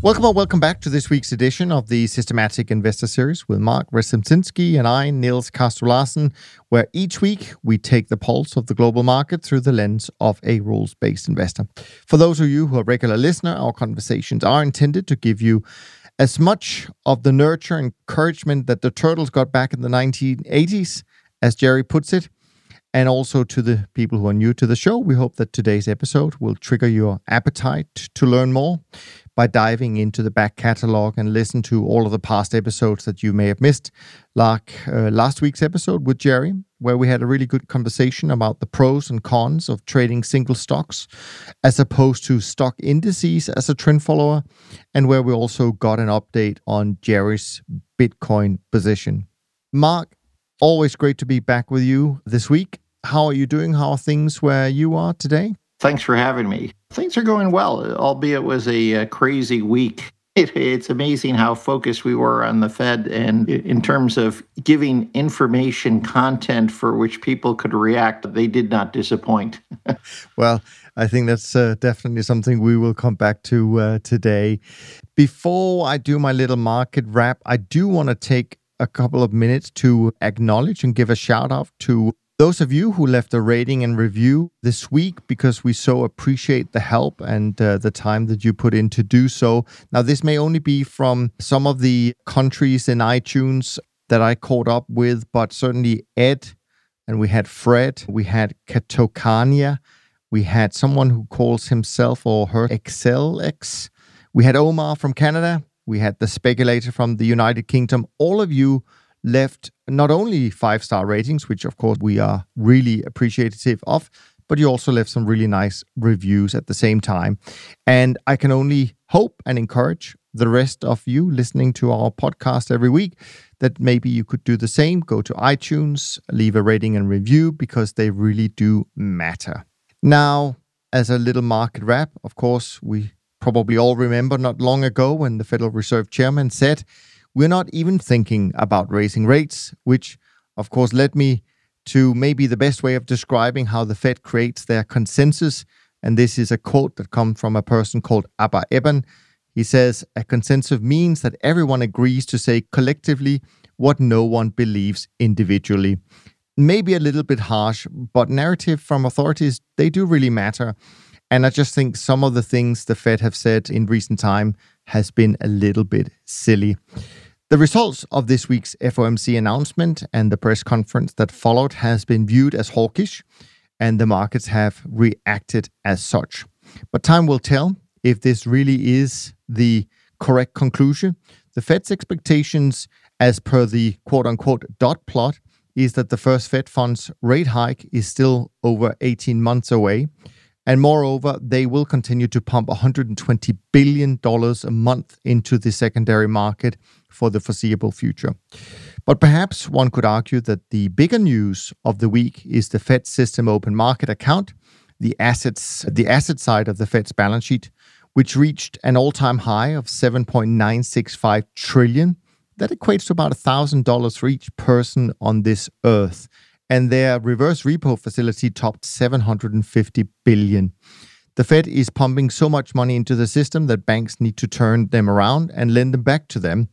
Welcome or welcome back to this week's edition of the Systematic Investor Series with Mark Rzepczynski and I, Niels Kaastrup Larsen, where each week we take the pulse of the global market through the lens of a rules-based investor. For those of you who are regular listener, our conversations are intended to give you as much of the nurture and encouragement that the turtles got back in the 1980s, as Jerry puts it, and also to the people who are new to the show, we hope that today's episode will trigger your appetite to learn more by diving into the back catalog and listen to all of the past episodes that you may have missed, like uh, last week's episode with Jerry, where we had a really good conversation about the pros and cons of trading single stocks as opposed to stock indices as a trend follower, and where we also got an update on Jerry's Bitcoin position. Mark, always great to be back with you this week. How are you doing? How are things where you are today? Thanks for having me. Things are going well, albeit it was a, a crazy week. It, it's amazing how focused we were on the Fed and in terms of giving information content for which people could react, they did not disappoint. well, I think that's uh, definitely something we will come back to uh, today. Before I do my little market wrap, I do want to take a couple of minutes to acknowledge and give a shout out to those of you who left a rating and review this week because we so appreciate the help and uh, the time that you put in to do so. Now, this may only be from some of the countries in iTunes that I caught up with, but certainly Ed and we had Fred, we had Katokania, we had someone who calls himself or her ExcelX, we had Omar from Canada, we had the speculator from the United Kingdom. All of you left not only five star ratings, which of course we are really appreciative of, but you also left some really nice reviews at the same time. And I can only hope and encourage the rest of you listening to our podcast every week that maybe you could do the same. Go to iTunes, leave a rating and review because they really do matter. Now, as a little market wrap, of course, we probably all remember not long ago when the Federal Reserve Chairman said we're not even thinking about raising rates, which, of course, led me to maybe the best way of describing how the Fed creates their consensus. And this is a quote that comes from a person called Abba Eban. He says, A consensus means that everyone agrees to say collectively what no one believes individually. Maybe a little bit harsh, but narrative from authorities, they do really matter. And I just think some of the things the Fed have said in recent time has been a little bit silly. The results of this week's FOMC announcement and the press conference that followed has been viewed as hawkish, and the markets have reacted as such. But time will tell if this really is the correct conclusion. The Fed's expectations, as per the quote unquote dot plot, is that the first Fed funds rate hike is still over 18 months away. And moreover, they will continue to pump $120 billion a month into the secondary market for the foreseeable future. But perhaps one could argue that the bigger news of the week is the Fed System Open Market account, the assets, the asset side of the Fed's balance sheet, which reached an all-time high of 7.965 trillion. That equates to about $1,000 for each person on this earth and their reverse repo facility topped 750 billion. The Fed is pumping so much money into the system that banks need to turn them around and lend them back to them.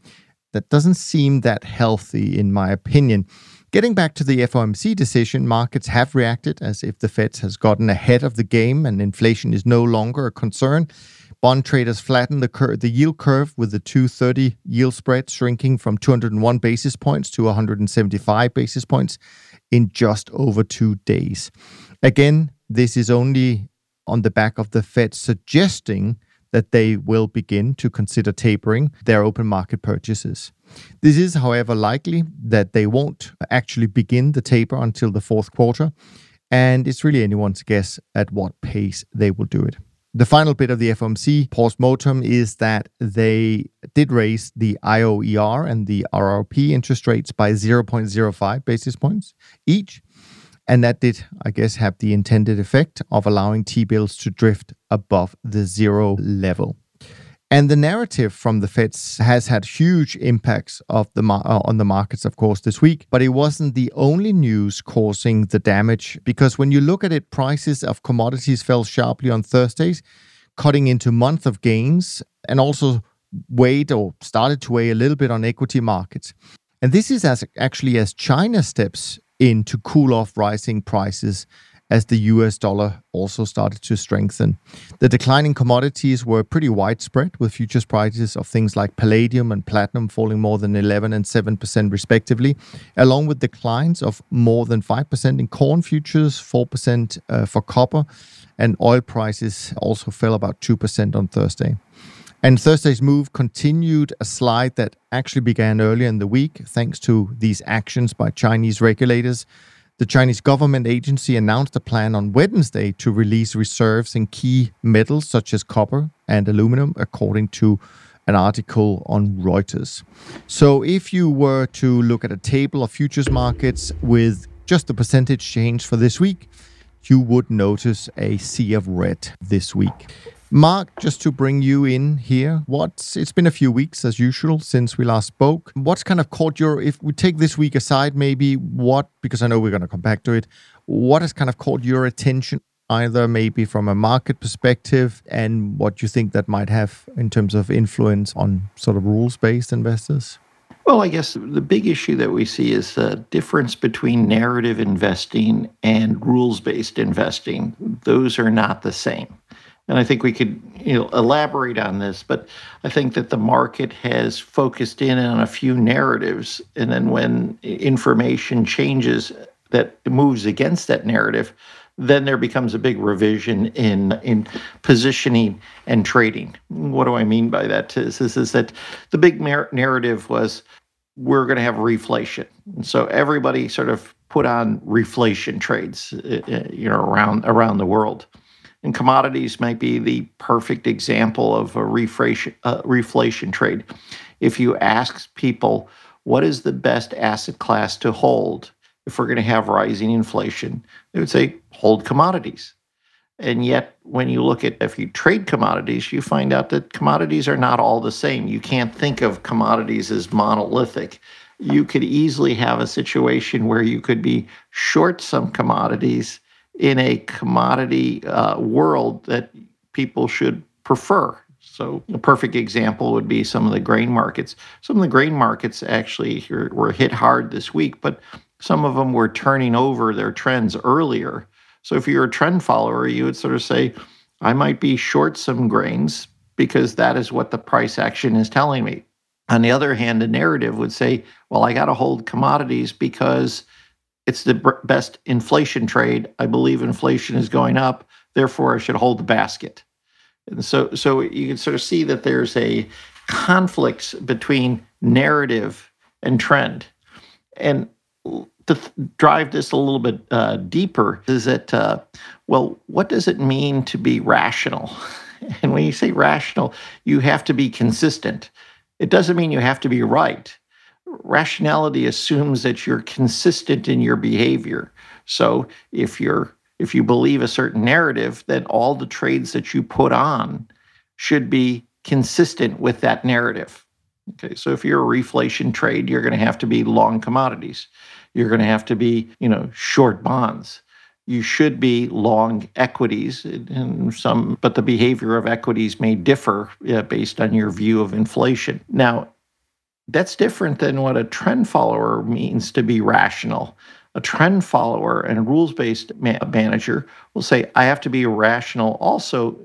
That doesn't seem that healthy, in my opinion. Getting back to the FOMC decision, markets have reacted as if the Fed has gotten ahead of the game and inflation is no longer a concern. Bond traders flatten the, cur- the yield curve with the 230 yield spread shrinking from 201 basis points to 175 basis points in just over two days. Again, this is only on the back of the Fed suggesting that they will begin to consider tapering their open market purchases. This is, however, likely that they won't actually begin the taper until the fourth quarter, and it's really anyone's guess at what pace they will do it. The final bit of the FOMC post-mortem is that they did raise the IOER and the RRP interest rates by 0.05 basis points each. And that did, I guess, have the intended effect of allowing T bills to drift above the zero level. And the narrative from the Feds has had huge impacts of the uh, on the markets, of course, this week. But it wasn't the only news causing the damage because when you look at it, prices of commodities fell sharply on Thursdays, cutting into month of gains, and also weighed or started to weigh a little bit on equity markets. And this is as actually as China steps in to cool off rising prices as the US dollar also started to strengthen. The declining commodities were pretty widespread, with futures prices of things like palladium and platinum falling more than 11 and 7% respectively, along with declines of more than 5% in corn futures, 4% uh, for copper, and oil prices also fell about 2% on Thursday. And Thursday's move continued a slide that actually began earlier in the week, thanks to these actions by Chinese regulators. The Chinese government agency announced a plan on Wednesday to release reserves in key metals such as copper and aluminum, according to an article on Reuters. So, if you were to look at a table of futures markets with just the percentage change for this week, you would notice a sea of red this week. Mark, just to bring you in here, what's it's been a few weeks as usual since we last spoke. What's kind of caught your if we take this week aside, maybe what because I know we're gonna come back to it, what has kind of caught your attention, either maybe from a market perspective and what you think that might have in terms of influence on sort of rules-based investors? Well, I guess the big issue that we see is the difference between narrative investing and rules based investing. Those are not the same and I think we could you know, elaborate on this, but I think that the market has focused in on a few narratives, and then when information changes that moves against that narrative, then there becomes a big revision in in positioning and trading. What do I mean by that? Is, is, is that the big mar- narrative was we're going to have reflation, and so everybody sort of put on reflation trades, you know, around around the world. And commodities might be the perfect example of a reflation, uh, reflation trade. If you ask people, what is the best asset class to hold if we're going to have rising inflation, they would say, hold commodities. And yet, when you look at if you trade commodities, you find out that commodities are not all the same. You can't think of commodities as monolithic. You could easily have a situation where you could be short some commodities in a commodity uh, world that people should prefer. So, a perfect example would be some of the grain markets. Some of the grain markets actually were hit hard this week, but some of them were turning over their trends earlier. So, if you're a trend follower, you would sort of say, I might be short some grains because that is what the price action is telling me. On the other hand, the narrative would say, well, I got to hold commodities because it's the best inflation trade. I believe inflation is going up, therefore I should hold the basket. And so, so you can sort of see that there's a conflict between narrative and trend. And to drive this a little bit uh, deeper, is that, uh, well, what does it mean to be rational? And when you say rational, you have to be consistent. It doesn't mean you have to be right rationality assumes that you're consistent in your behavior. So if you're if you believe a certain narrative, then all the trades that you put on should be consistent with that narrative. Okay, so if you're a reflation trade, you're going to have to be long commodities. You're going to have to be, you know, short bonds. You should be long equities and some, but the behavior of equities may differ uh, based on your view of inflation. Now, that's different than what a trend follower means to be rational. A trend follower and a rules based ma- manager will say, I have to be rational. Also,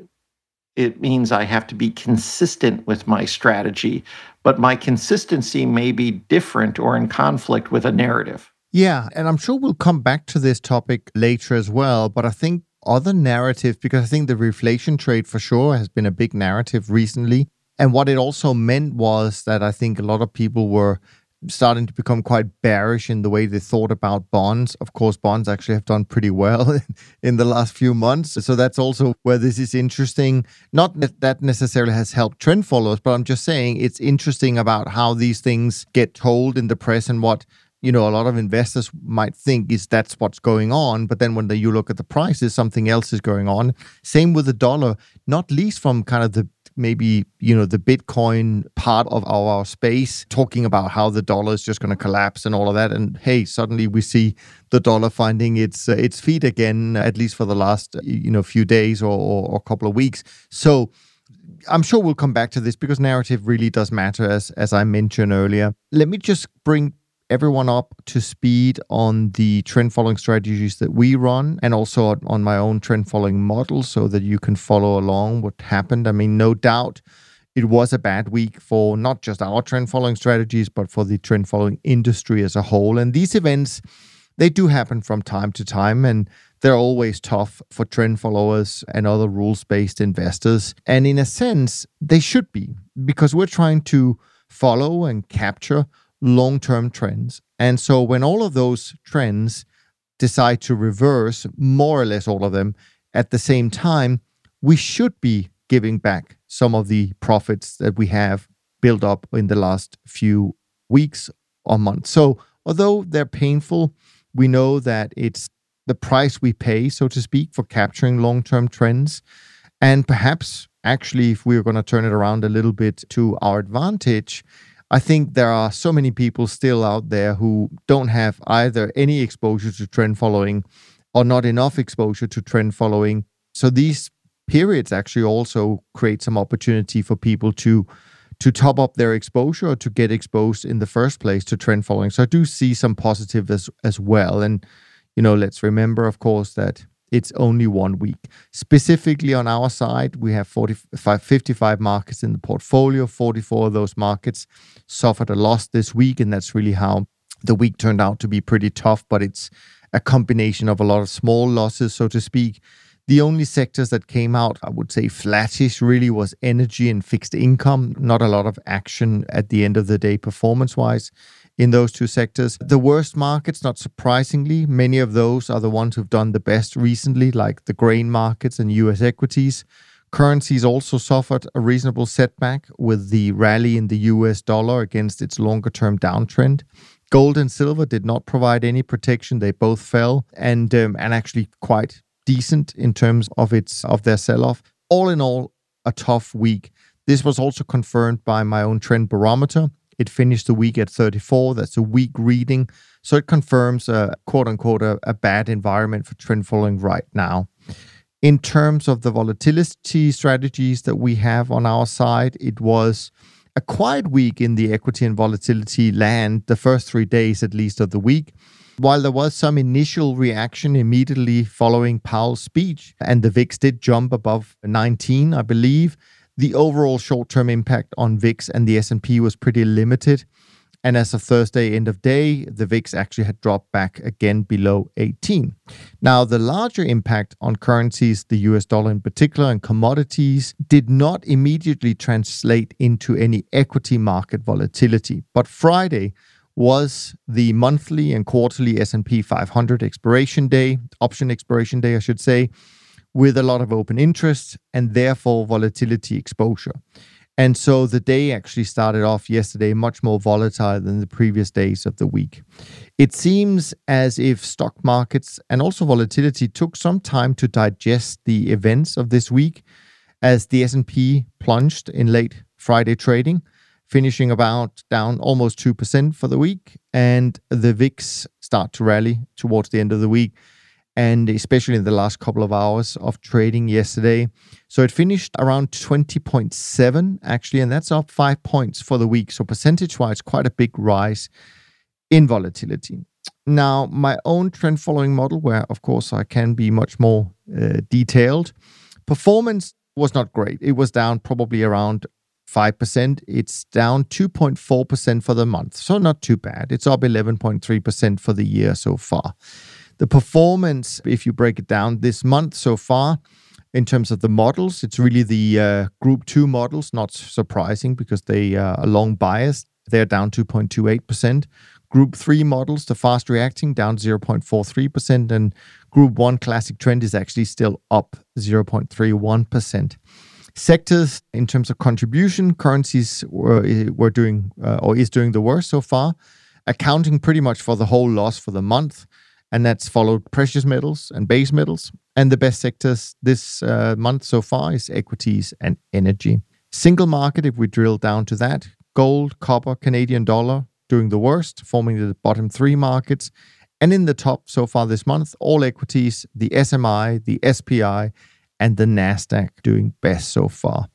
it means I have to be consistent with my strategy, but my consistency may be different or in conflict with a narrative. Yeah, and I'm sure we'll come back to this topic later as well, but I think other narratives, because I think the reflation trade for sure has been a big narrative recently. And what it also meant was that I think a lot of people were starting to become quite bearish in the way they thought about bonds. Of course, bonds actually have done pretty well in the last few months. So that's also where this is interesting. Not that that necessarily has helped trend followers, but I'm just saying it's interesting about how these things get told in the press and what you know a lot of investors might think is that's what's going on but then when the, you look at the prices something else is going on same with the dollar not least from kind of the maybe you know the bitcoin part of our space talking about how the dollar is just going to collapse and all of that and hey suddenly we see the dollar finding its uh, its feet again at least for the last you know few days or, or, or couple of weeks so I'm sure we'll come back to this because narrative really does matter, as as I mentioned earlier. Let me just bring everyone up to speed on the trend following strategies that we run and also on my own trend following model so that you can follow along what happened. I mean, no doubt it was a bad week for not just our trend following strategies, but for the trend following industry as a whole. And these events, they do happen from time to time and they're always tough for trend followers and other rules based investors. And in a sense, they should be because we're trying to follow and capture long term trends. And so when all of those trends decide to reverse, more or less all of them, at the same time, we should be giving back some of the profits that we have built up in the last few weeks or months. So although they're painful, we know that it's the price we pay, so to speak, for capturing long term trends. And perhaps actually, if we we're going to turn it around a little bit to our advantage, I think there are so many people still out there who don't have either any exposure to trend following or not enough exposure to trend following. So these periods actually also create some opportunity for people to to top up their exposure or to get exposed in the first place to trend following. So I do see some positive as as well. And you know, let's remember, of course, that it's only one week. Specifically on our side, we have 45, 55 markets in the portfolio. 44 of those markets suffered a loss this week, and that's really how the week turned out to be pretty tough. But it's a combination of a lot of small losses, so to speak. The only sectors that came out, I would say, flattish really was energy and fixed income. Not a lot of action at the end of the day, performance wise in those two sectors. The worst markets, not surprisingly, many of those are the ones who've done the best recently, like the grain markets and US equities. Currencies also suffered a reasonable setback with the rally in the US dollar against its longer term downtrend. Gold and silver did not provide any protection. They both fell and um, and actually quite decent in terms of its of their sell-off. All in all, a tough week. This was also confirmed by my own trend barometer, it finished the week at 34. That's a weak reading. So it confirms a quote unquote a, a bad environment for trend following right now. In terms of the volatility strategies that we have on our side, it was a quiet week in the equity and volatility land, the first three days at least of the week. While there was some initial reaction immediately following Powell's speech, and the VIX did jump above 19, I believe, the overall short-term impact on VIX and the S&P was pretty limited. And as of Thursday end of day, the VIX actually had dropped back again below 18. Now, the larger impact on currencies, the US dollar in particular, and commodities, did not immediately translate into any equity market volatility. But Friday was the monthly and quarterly S&P 500 expiration day, option expiration day, I should say, with a lot of open interest and therefore volatility exposure. And so the day actually started off yesterday much more volatile than the previous days of the week. It seems as if stock markets and also volatility took some time to digest the events of this week as the S&P plunged in late Friday trading, finishing about down almost 2% for the week and the VIX start to rally towards the end of the week and especially in the last couple of hours of trading yesterday. So it finished around 20.7 actually, and that's up five points for the week. So percentage wise, quite a big rise in volatility. Now, my own trend following model, where of course I can be much more uh, detailed, performance was not great. It was down probably around 5%. It's down 2.4% for the month. So not too bad. It's up 11.3% for the year so far. The performance, if you break it down this month so far, in terms of the models, it's really the uh, Group 2 models, not surprising because they uh, are long biased. They're down 2.28%. Group 3 models, the fast reacting, down 0.43%. And Group 1 classic trend is actually still up 0.31%. Sectors, in terms of contribution, currencies were, were doing uh, or is doing the worst so far accounting pretty much for the whole loss for the month. And that's followed precious metals and base metals. And the best sectors this uh, month so far is equities and energy. Single market, if we drill down to that, gold, copper, Canadian dollar doing the worst, forming the bottom three markets. And in the top so far this month, all equities, the SMI, the SPI, and the NASDAQ doing best so far.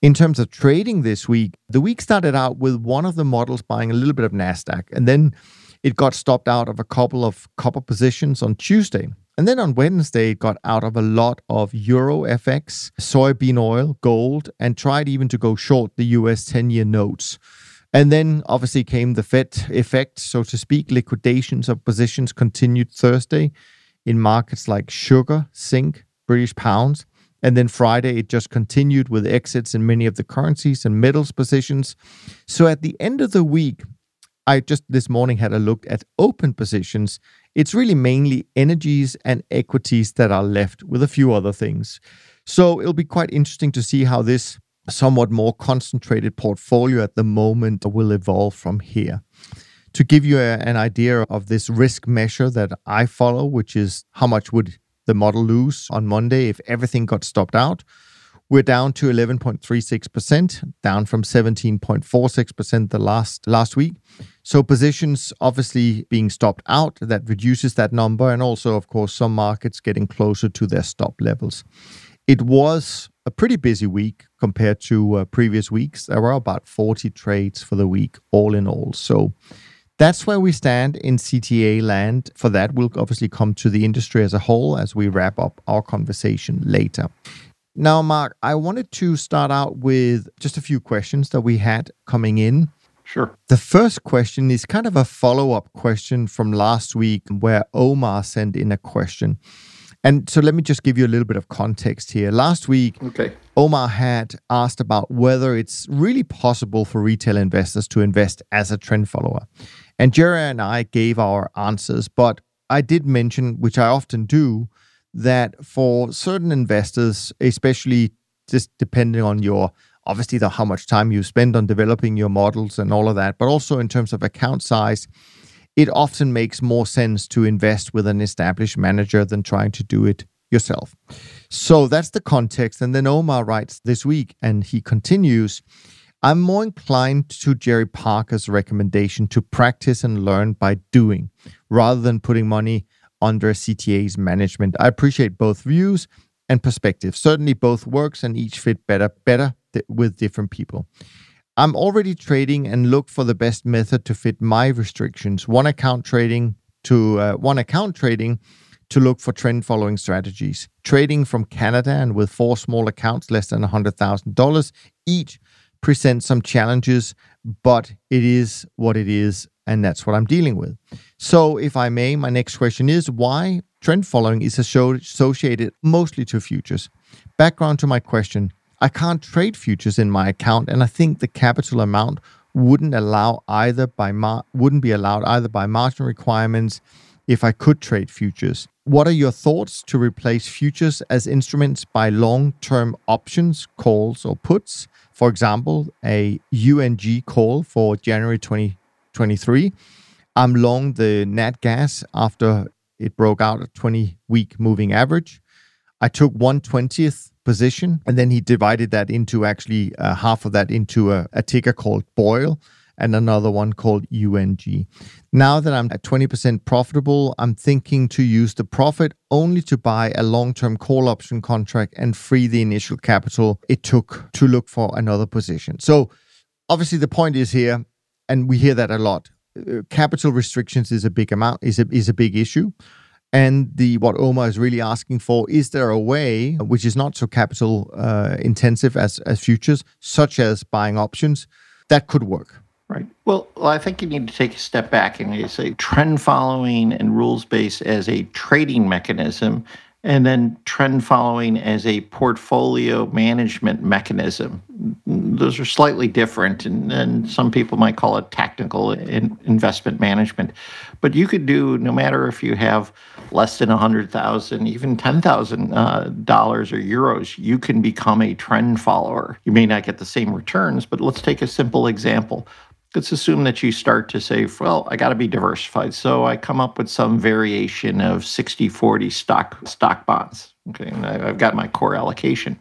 In terms of trading this week, the week started out with one of the models buying a little bit of NASDAQ, and then it got stopped out of a couple of copper positions on Tuesday. And then on Wednesday, it got out of a lot of Euro FX, soybean oil, gold, and tried even to go short the US 10 year notes. And then obviously came the Fed effect, so to speak. Liquidations of positions continued Thursday in markets like sugar, zinc, British pounds. And then Friday, it just continued with exits in many of the currencies and metals positions. So at the end of the week, I just this morning had a look at open positions. It's really mainly energies and equities that are left with a few other things. So it'll be quite interesting to see how this somewhat more concentrated portfolio at the moment will evolve from here. To give you a, an idea of this risk measure that I follow, which is how much would the model lose on Monday if everything got stopped out. We're down to 11.36%, down from 17.46% the last last week. So positions obviously being stopped out, that reduces that number, and also, of course, some markets getting closer to their stop levels. It was a pretty busy week compared to uh, previous weeks. There were about 40 trades for the week, all in all. So that's where we stand in CTA land. For that, we'll obviously come to the industry as a whole as we wrap up our conversation later. Now, Mark, I wanted to start out with just a few questions that we had coming in. Sure. The first question is kind of a follow up question from last week where Omar sent in a question. And so let me just give you a little bit of context here. Last week, okay. Omar had asked about whether it's really possible for retail investors to invest as a trend follower. And Jerry and I gave our answers, but I did mention, which I often do, that for certain investors, especially just depending on your obviously the how much time you spend on developing your models and all of that, but also in terms of account size, it often makes more sense to invest with an established manager than trying to do it yourself. So that's the context. And then Omar writes this week, and he continues I'm more inclined to Jerry Parker's recommendation to practice and learn by doing rather than putting money under CTA's management. I appreciate both views and perspectives. Certainly both works and each fit better better th- with different people. I'm already trading and look for the best method to fit my restrictions. One account trading to uh, one account trading to look for trend following strategies. Trading from Canada and with four small accounts less than $100,000 each presents some challenges, but it is what it is, and that's what I'm dealing with. So, if I may, my next question is why trend following is associated mostly to futures? Background to my question I can't trade futures in my account, and I think the capital amount wouldn't allow either by mar- wouldn't be allowed either by margin requirements if I could trade futures. What are your thoughts to replace futures as instruments by long-term options, calls, or puts? For example, a UNG call for January 2023. I'm long the nat gas after it broke out a 20 week moving average. I took 120th position. And then he divided that into actually uh, half of that into a, a ticker called Boil and another one called UNG. Now that I'm at 20% profitable, I'm thinking to use the profit only to buy a long term call option contract and free the initial capital it took to look for another position. So, obviously, the point is here, and we hear that a lot. Uh, capital restrictions is a big amount, is a, is a big issue. And the what Omar is really asking for is there a way which is not so capital uh, intensive as as futures, such as buying options, that could work? Right. Well, I think you need to take a step back and say trend following and rules based as a trading mechanism and then trend following as a portfolio management mechanism. Those are slightly different, and, and some people might call it tactical in investment management. But you could do no matter if you have less than a hundred thousand, even ten thousand uh, dollars or euros, you can become a trend follower. You may not get the same returns, but let's take a simple example. let's assume that you start to say, well, I got to be diversified. So I come up with some variation of 60 40 stock, stock bonds. Okay. And I've got my core allocation.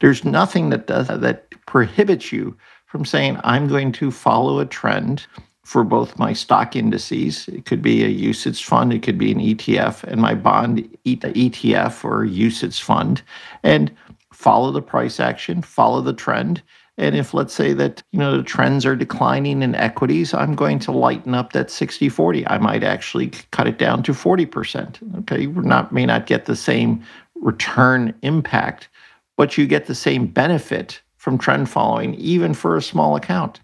There's nothing that does that prohibits you from saying, I'm going to follow a trend for both my stock indices. It could be a UCITS fund, it could be an ETF, and my bond ETF or UCITS fund, and follow the price action, follow the trend. And if let's say that you know the trends are declining in equities, I'm going to lighten up that 60-40. I might actually cut it down to 40%. Okay, we not may not get the same return impact, but you get the same benefit from trend following, even for a small account.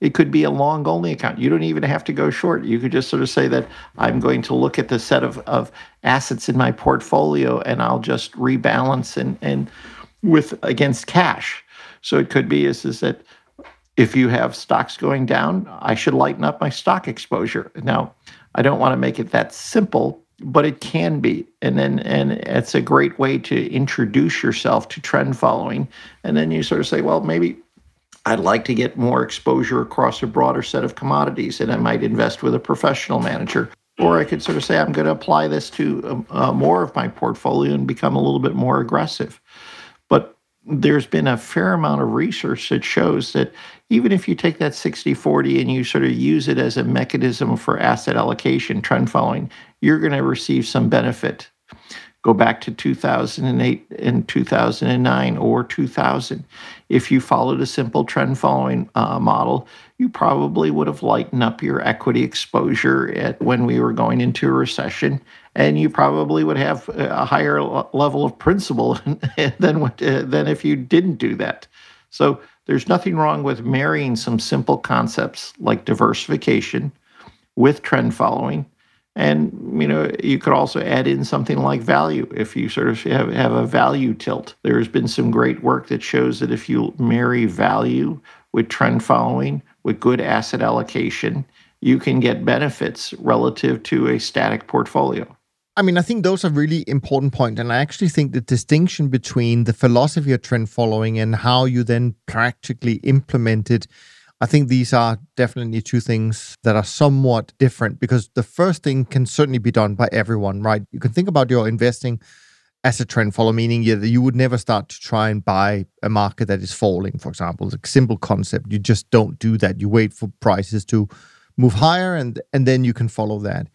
It could be a long only account. You don't even have to go short. You could just sort of say that I'm going to look at the set of, of assets in my portfolio and I'll just rebalance and, and with against cash. So it could be is, is that if you have stocks going down, I should lighten up my stock exposure. Now, I don't want to make it that simple, but it can be. And then and it's a great way to introduce yourself to trend following. And then you sort of say, well, maybe I'd like to get more exposure across a broader set of commodities, and I might invest with a professional manager. Or I could sort of say, I'm going to apply this to um, uh, more of my portfolio and become a little bit more aggressive. There's been a fair amount of research that shows that even if you take that 60 40 and you sort of use it as a mechanism for asset allocation, trend following, you're going to receive some benefit Go back to 2008 and 2009 or 2000. If you followed a simple trend following uh, model, you probably would have lightened up your equity exposure at when we were going into a recession, and you probably would have a higher level of principle than what, than if you didn't do that. So there's nothing wrong with marrying some simple concepts like diversification with trend following and you know, you could also add in something like value if you sort of have, have a value tilt. There's been some great work that shows that if you marry value with trend following, with good asset allocation, you can get benefits relative to a static portfolio. I mean, I think those are really important points. And I actually think the distinction between the philosophy of trend following and how you then practically implement it I think these are definitely two things that are somewhat different because the first thing can certainly be done by everyone, right? You can think about your investing as a trend follower, meaning you, you would never start to try and buy a market that is falling, for example. It's a simple concept. You just don't do that. You wait for prices to move higher and, and then you can follow that.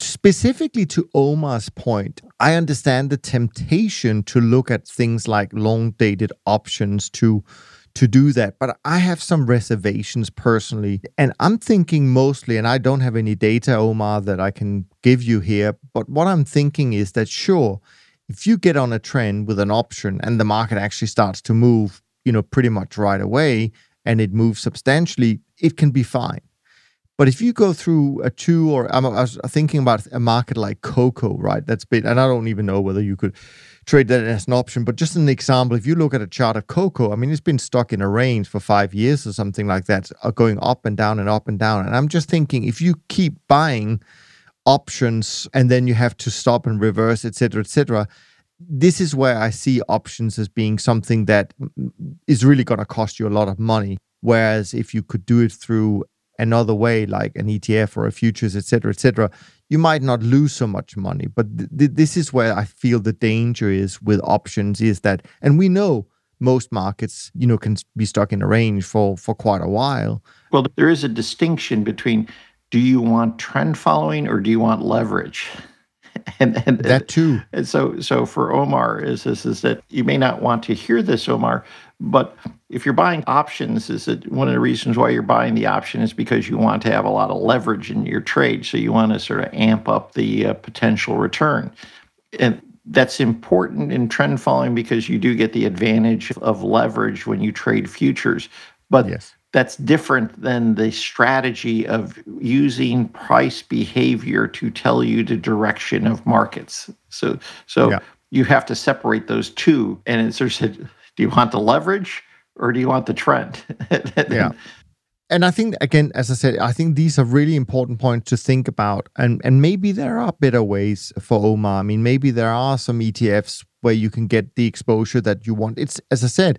Specifically to Omar's point, I understand the temptation to look at things like long dated options to to do that. But I have some reservations personally. And I'm thinking mostly, and I don't have any data, Omar, that I can give you here. But what I'm thinking is that, sure, if you get on a trend with an option and the market actually starts to move, you know, pretty much right away and it moves substantially, it can be fine. But if you go through a two or I was thinking about a market like cocoa, right? That's been, and I don't even know whether you could trade that as an option. But just an example, if you look at a chart of cocoa, I mean, it's been stuck in a range for five years or something like that, uh, going up and down and up and down. And I'm just thinking, if you keep buying options and then you have to stop and reverse, et cetera, et cetera, this is where I see options as being something that is really going to cost you a lot of money. Whereas if you could do it through another way, like an ETF or a futures, et cetera, et cetera, you might not lose so much money. But th- th- this is where I feel the danger is with options is that, and we know most markets, you know, can be stuck in a range for for quite a while. Well, there is a distinction between do you want trend following or do you want leverage? and, and that too. And so, so for Omar, is this is that you may not want to hear this, Omar, but if you're buying options, is it one of the reasons why you're buying the option is because you want to have a lot of leverage in your trade. So you want to sort of amp up the uh, potential return. And that's important in trend following because you do get the advantage of leverage when you trade futures. But yes. that's different than the strategy of using price behavior to tell you the direction of markets. So so yeah. you have to separate those two. And it's sort of do you want the leverage or do you want the trend? yeah. And I think again, as I said, I think these are really important points to think about. And and maybe there are better ways for Omar. I mean, maybe there are some ETFs where you can get the exposure that you want. It's as I said,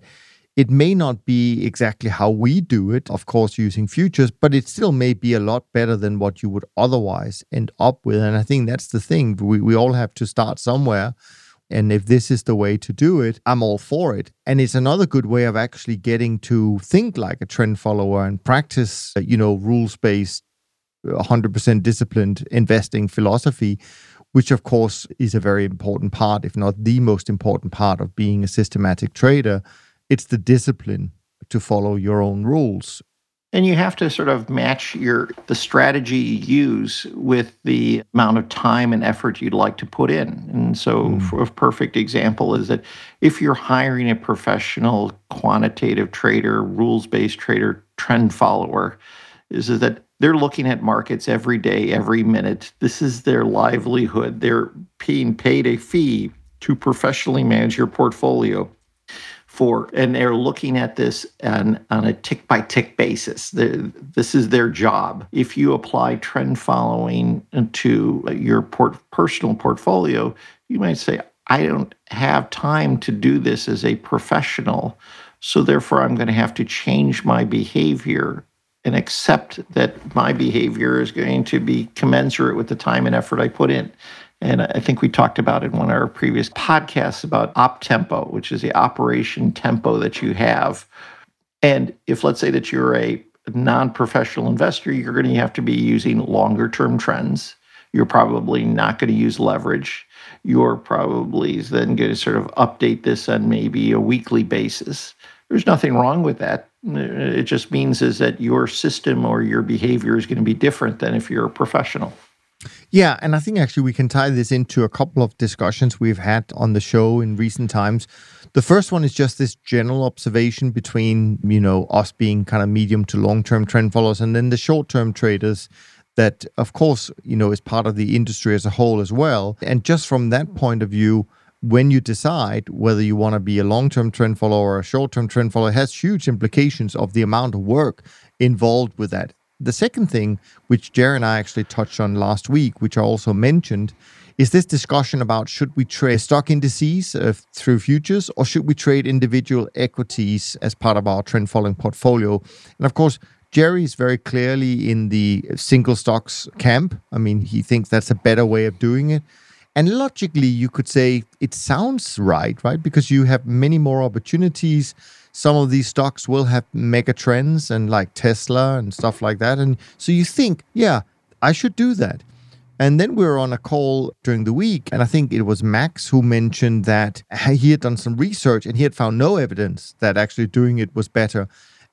it may not be exactly how we do it, of course, using futures, but it still may be a lot better than what you would otherwise end up with. And I think that's the thing. We, we all have to start somewhere. And if this is the way to do it, I'm all for it. And it's another good way of actually getting to think like a trend follower and practice, uh, you know, rules based, 100% disciplined investing philosophy, which of course is a very important part, if not the most important part of being a systematic trader it's the discipline to follow your own rules and you have to sort of match your the strategy you use with the amount of time and effort you'd like to put in. And so mm. a perfect example is that if you're hiring a professional quantitative trader rules-based trader trend follower is that they're looking at markets every day every minute. This is their livelihood. They're being paid a fee to professionally manage your portfolio for, and they're looking at this on, on a tick by tick basis. This is their job. If you apply trend following to your port, personal portfolio, you might say, I don't have time to do this as a professional. So therefore, I'm going to have to change my behavior and accept that my behavior is going to be commensurate with the time and effort I put in. And I think we talked about in one of our previous podcasts about op tempo, which is the operation tempo that you have. And if let's say that you're a non-professional investor, you're going to have to be using longer term trends. You're probably not going to use leverage. You're probably then going to sort of update this on maybe a weekly basis. There's nothing wrong with that. It just means is that your system or your behavior is going to be different than if you're a professional. Yeah, and I think actually we can tie this into a couple of discussions we've had on the show in recent times. The first one is just this general observation between, you know, us being kind of medium to long-term trend followers and then the short-term traders that of course, you know, is part of the industry as a whole as well. And just from that point of view, when you decide whether you want to be a long-term trend follower or a short-term trend follower has huge implications of the amount of work involved with that the second thing, which Jerry and I actually touched on last week, which I also mentioned, is this discussion about should we trade stock indices uh, through futures or should we trade individual equities as part of our trend following portfolio? And of course, Jerry is very clearly in the single stocks camp. I mean, he thinks that's a better way of doing it. And logically, you could say it sounds right, right? Because you have many more opportunities some of these stocks will have mega trends and like Tesla and stuff like that. And so you think, yeah, I should do that. And then we were on a call during the week, and I think it was Max who mentioned that he had done some research and he had found no evidence that actually doing it was better.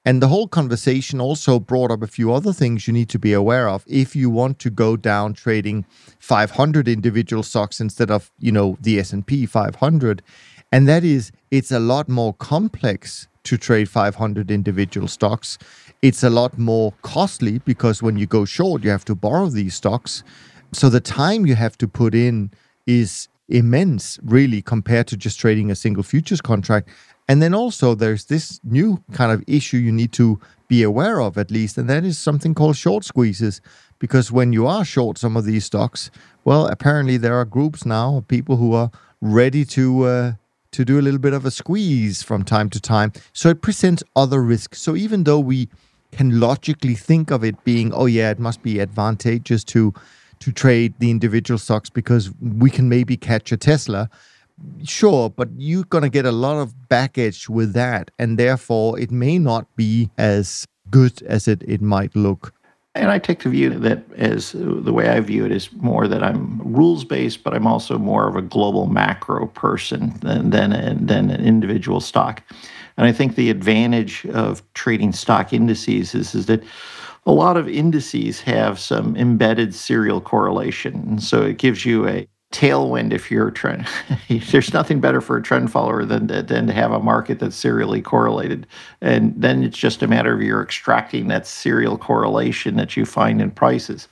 And the whole conversation also brought up a few other things you need to be aware of if you want to go down trading 500 individual stocks instead of, you know, the S&P 500. And that is it's a lot more complex to trade 500 individual stocks. It's a lot more costly because when you go short, you have to borrow these stocks. So the time you have to put in is immense, really, compared to just trading a single futures contract. And then also, there's this new kind of issue you need to be aware of, at least, and that is something called short squeezes. Because when you are short some of these stocks, well, apparently there are groups now of people who are ready to uh, to do a little bit of a squeeze from time to time. So it presents other risks. So even though we can logically think of it being, oh yeah, it must be advantageous to to trade the individual stocks because we can maybe catch a Tesla. Sure, but you're going to get a lot of baggage with that. And therefore, it may not be as good as it, it might look. And I take the view that as the way I view it is more that I'm rules based, but I'm also more of a global macro person than than, than an individual stock. And I think the advantage of trading stock indices is, is that a lot of indices have some embedded serial correlation. And so it gives you a tailwind if you're a trend. There's nothing better for a trend follower than to, than to have a market that's serially correlated, and then it's just a matter of you're extracting that serial correlation that you find in prices.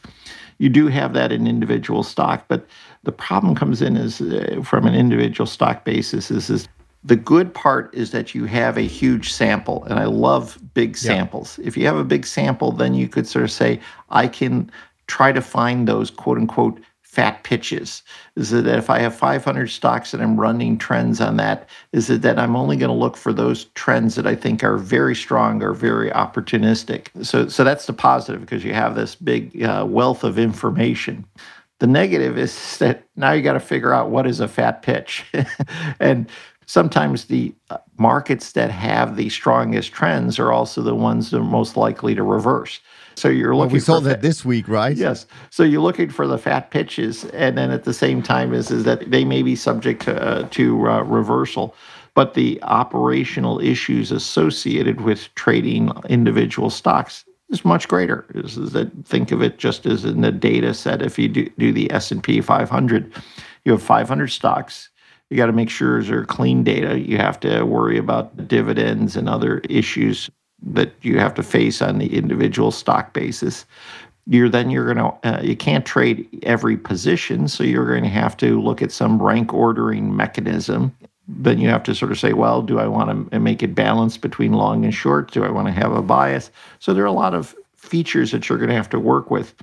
You do have that in individual stock, but the problem comes in is uh, from an individual stock basis is is the good part is that you have a huge sample and i love big samples if you have a big sample then you could sort of say i can try to find those quote unquote fat pitches? Is it that if I have 500 stocks and I'm running trends on that, is it that I'm only going to look for those trends that I think are very strong or very opportunistic? So, so that's the positive because you have this big uh, wealth of information. The negative is that now you got to figure out what is a fat pitch. and sometimes the uh, markets that have the strongest trends are also the ones that are most likely to reverse. So you're looking. Well, we saw that this week, right? Yes. So you're looking for the fat pitches, and then at the same time is is that they may be subject to uh, to uh, reversal, but the operational issues associated with trading individual stocks is much greater. Is, is that think of it just as in the data set. If you do, do the S and P 500, you have 500 stocks. You got to make sure they're clean data. You have to worry about dividends and other issues that you have to face on the individual stock basis. You're then you're going to uh, you can't trade every position so you're going to have to look at some rank ordering mechanism. Then you have to sort of say well do i want to make it balanced between long and short? Do i want to have a bias? So there are a lot of features that you're going to have to work with.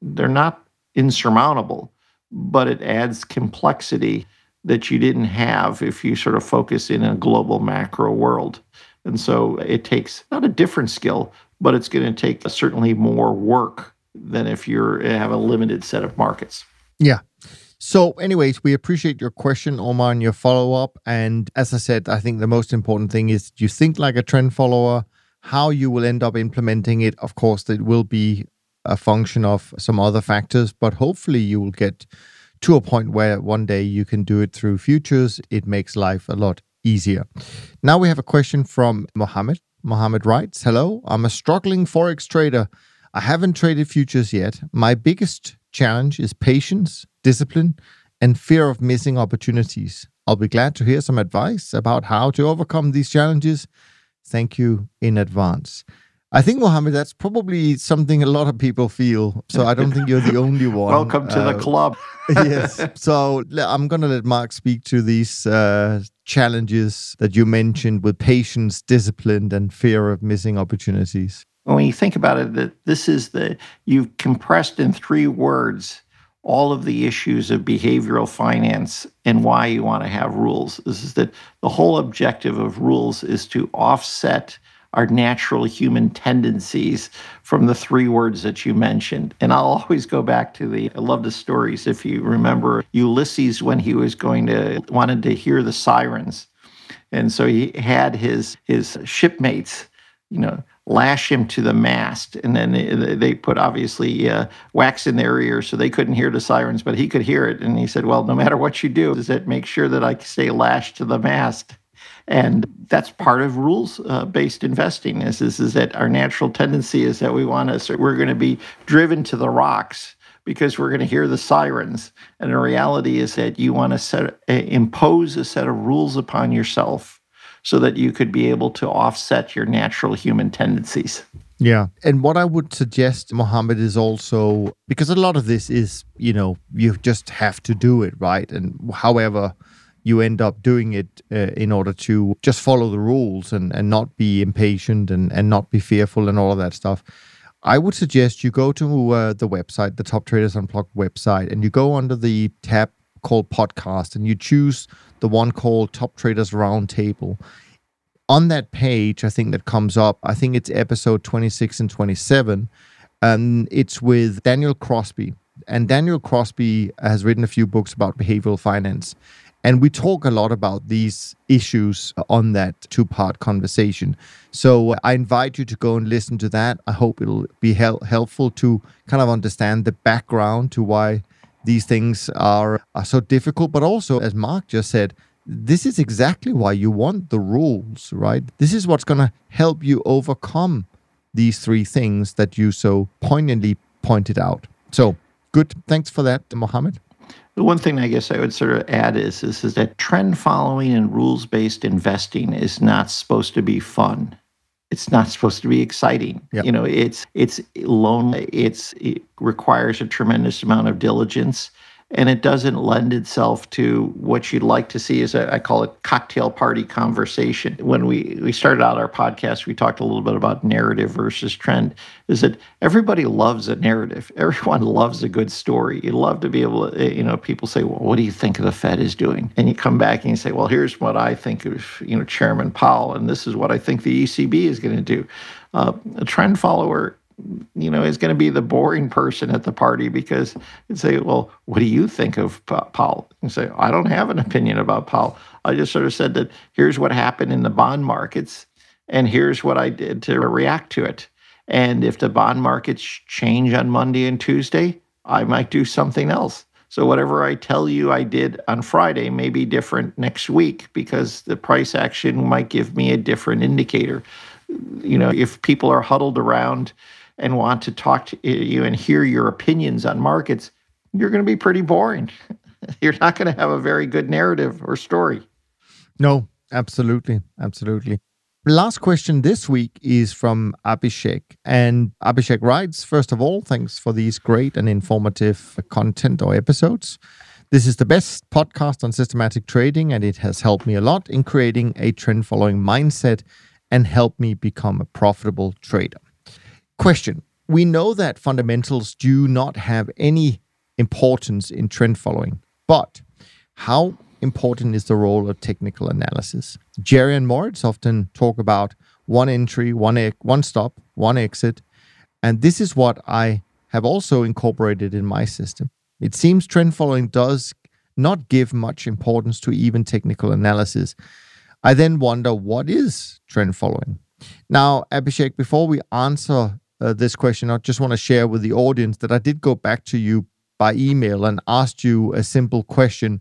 They're not insurmountable but it adds complexity that you didn't have if you sort of focus in a global macro world and so it takes not a different skill, but it's going to take certainly more work than if you eh, have a limited set of markets. Yeah. So, anyways, we appreciate your question, Omar, and your follow up. And as I said, I think the most important thing is you think like a trend follower. How you will end up implementing it, of course, it will be a function of some other factors, but hopefully you will get to a point where one day you can do it through futures. It makes life a lot easier. Now we have a question from Mohammed. Mohammed writes Hello, I'm a struggling Forex trader. I haven't traded futures yet. My biggest challenge is patience, discipline, and fear of missing opportunities. I'll be glad to hear some advice about how to overcome these challenges. Thank you in advance. I think, Mohammed, that's probably something a lot of people feel. So I don't think you're the only one. Welcome to uh, the club. yes. So I'm going to let Mark speak to these uh, challenges that you mentioned with patience, discipline, and fear of missing opportunities. When you think about it, that this is the you've compressed in three words all of the issues of behavioral finance and why you want to have rules. This is that the whole objective of rules is to offset our natural human tendencies from the three words that you mentioned. And I'll always go back to the, I love the stories. If you remember Ulysses, when he was going to, wanted to hear the sirens. And so he had his, his shipmates, you know, lash him to the mast. And then they put obviously uh, wax in their ears so they couldn't hear the sirens, but he could hear it. And he said, Well, no matter what you do, is that make sure that I stay lashed to the mast. And that's part of rules uh, based investing is, is, is that our natural tendency is that we want to, we're going to be driven to the rocks because we're going to hear the sirens. And the reality is that you want to set, uh, impose a set of rules upon yourself so that you could be able to offset your natural human tendencies. Yeah. And what I would suggest, Mohammed, is also because a lot of this is, you know, you just have to do it, right? And however, you end up doing it uh, in order to just follow the rules and, and not be impatient and, and not be fearful and all of that stuff. I would suggest you go to uh, the website, the Top Traders Unplugged website, and you go under the tab called podcast and you choose the one called Top Traders Roundtable. On that page, I think that comes up, I think it's episode 26 and 27. And it's with Daniel Crosby. And Daniel Crosby has written a few books about behavioral finance. And we talk a lot about these issues on that two part conversation. So I invite you to go and listen to that. I hope it'll be hel- helpful to kind of understand the background to why these things are, are so difficult. But also, as Mark just said, this is exactly why you want the rules, right? This is what's going to help you overcome these three things that you so poignantly pointed out. So good. Thanks for that, Mohammed. The one thing I guess I would sort of add is, is, is that trend following and rules based investing is not supposed to be fun. It's not supposed to be exciting. Yep. You know, it's it's lonely. It's it requires a tremendous amount of diligence, and it doesn't lend itself to what you'd like to see is a, I call it cocktail party conversation. When we, we started out our podcast, we talked a little bit about narrative versus trend. Is that everybody loves a narrative. Everyone loves a good story. You love to be able to, you know, people say, well, what do you think the Fed is doing? And you come back and you say, well, here's what I think of, you know, Chairman Powell, and this is what I think the ECB is going to do. Uh, a trend follower you know, is going to be the boring person at the party because you say, well, what do you think of Powell? And say, I don't have an opinion about Powell. I just sort of said that here's what happened in the bond markets and here's what I did to react to it. And if the bond markets change on Monday and Tuesday, I might do something else. So whatever I tell you I did on Friday may be different next week because the price action might give me a different indicator. You know, if people are huddled around and want to talk to you and hear your opinions on markets, you're going to be pretty boring. you're not going to have a very good narrative or story. No, absolutely. Absolutely. Last question this week is from Abhishek. And Abhishek writes First of all, thanks for these great and informative content or episodes. This is the best podcast on systematic trading, and it has helped me a lot in creating a trend following mindset and helped me become a profitable trader. Question We know that fundamentals do not have any importance in trend following, but how important is the role of technical analysis? Jerry and Moritz often talk about one entry, one, e- one stop, one exit. And this is what I have also incorporated in my system. It seems trend following does not give much importance to even technical analysis. I then wonder what is trend following? Now, Abhishek, before we answer uh, this question, I just want to share with the audience that I did go back to you by email and asked you a simple question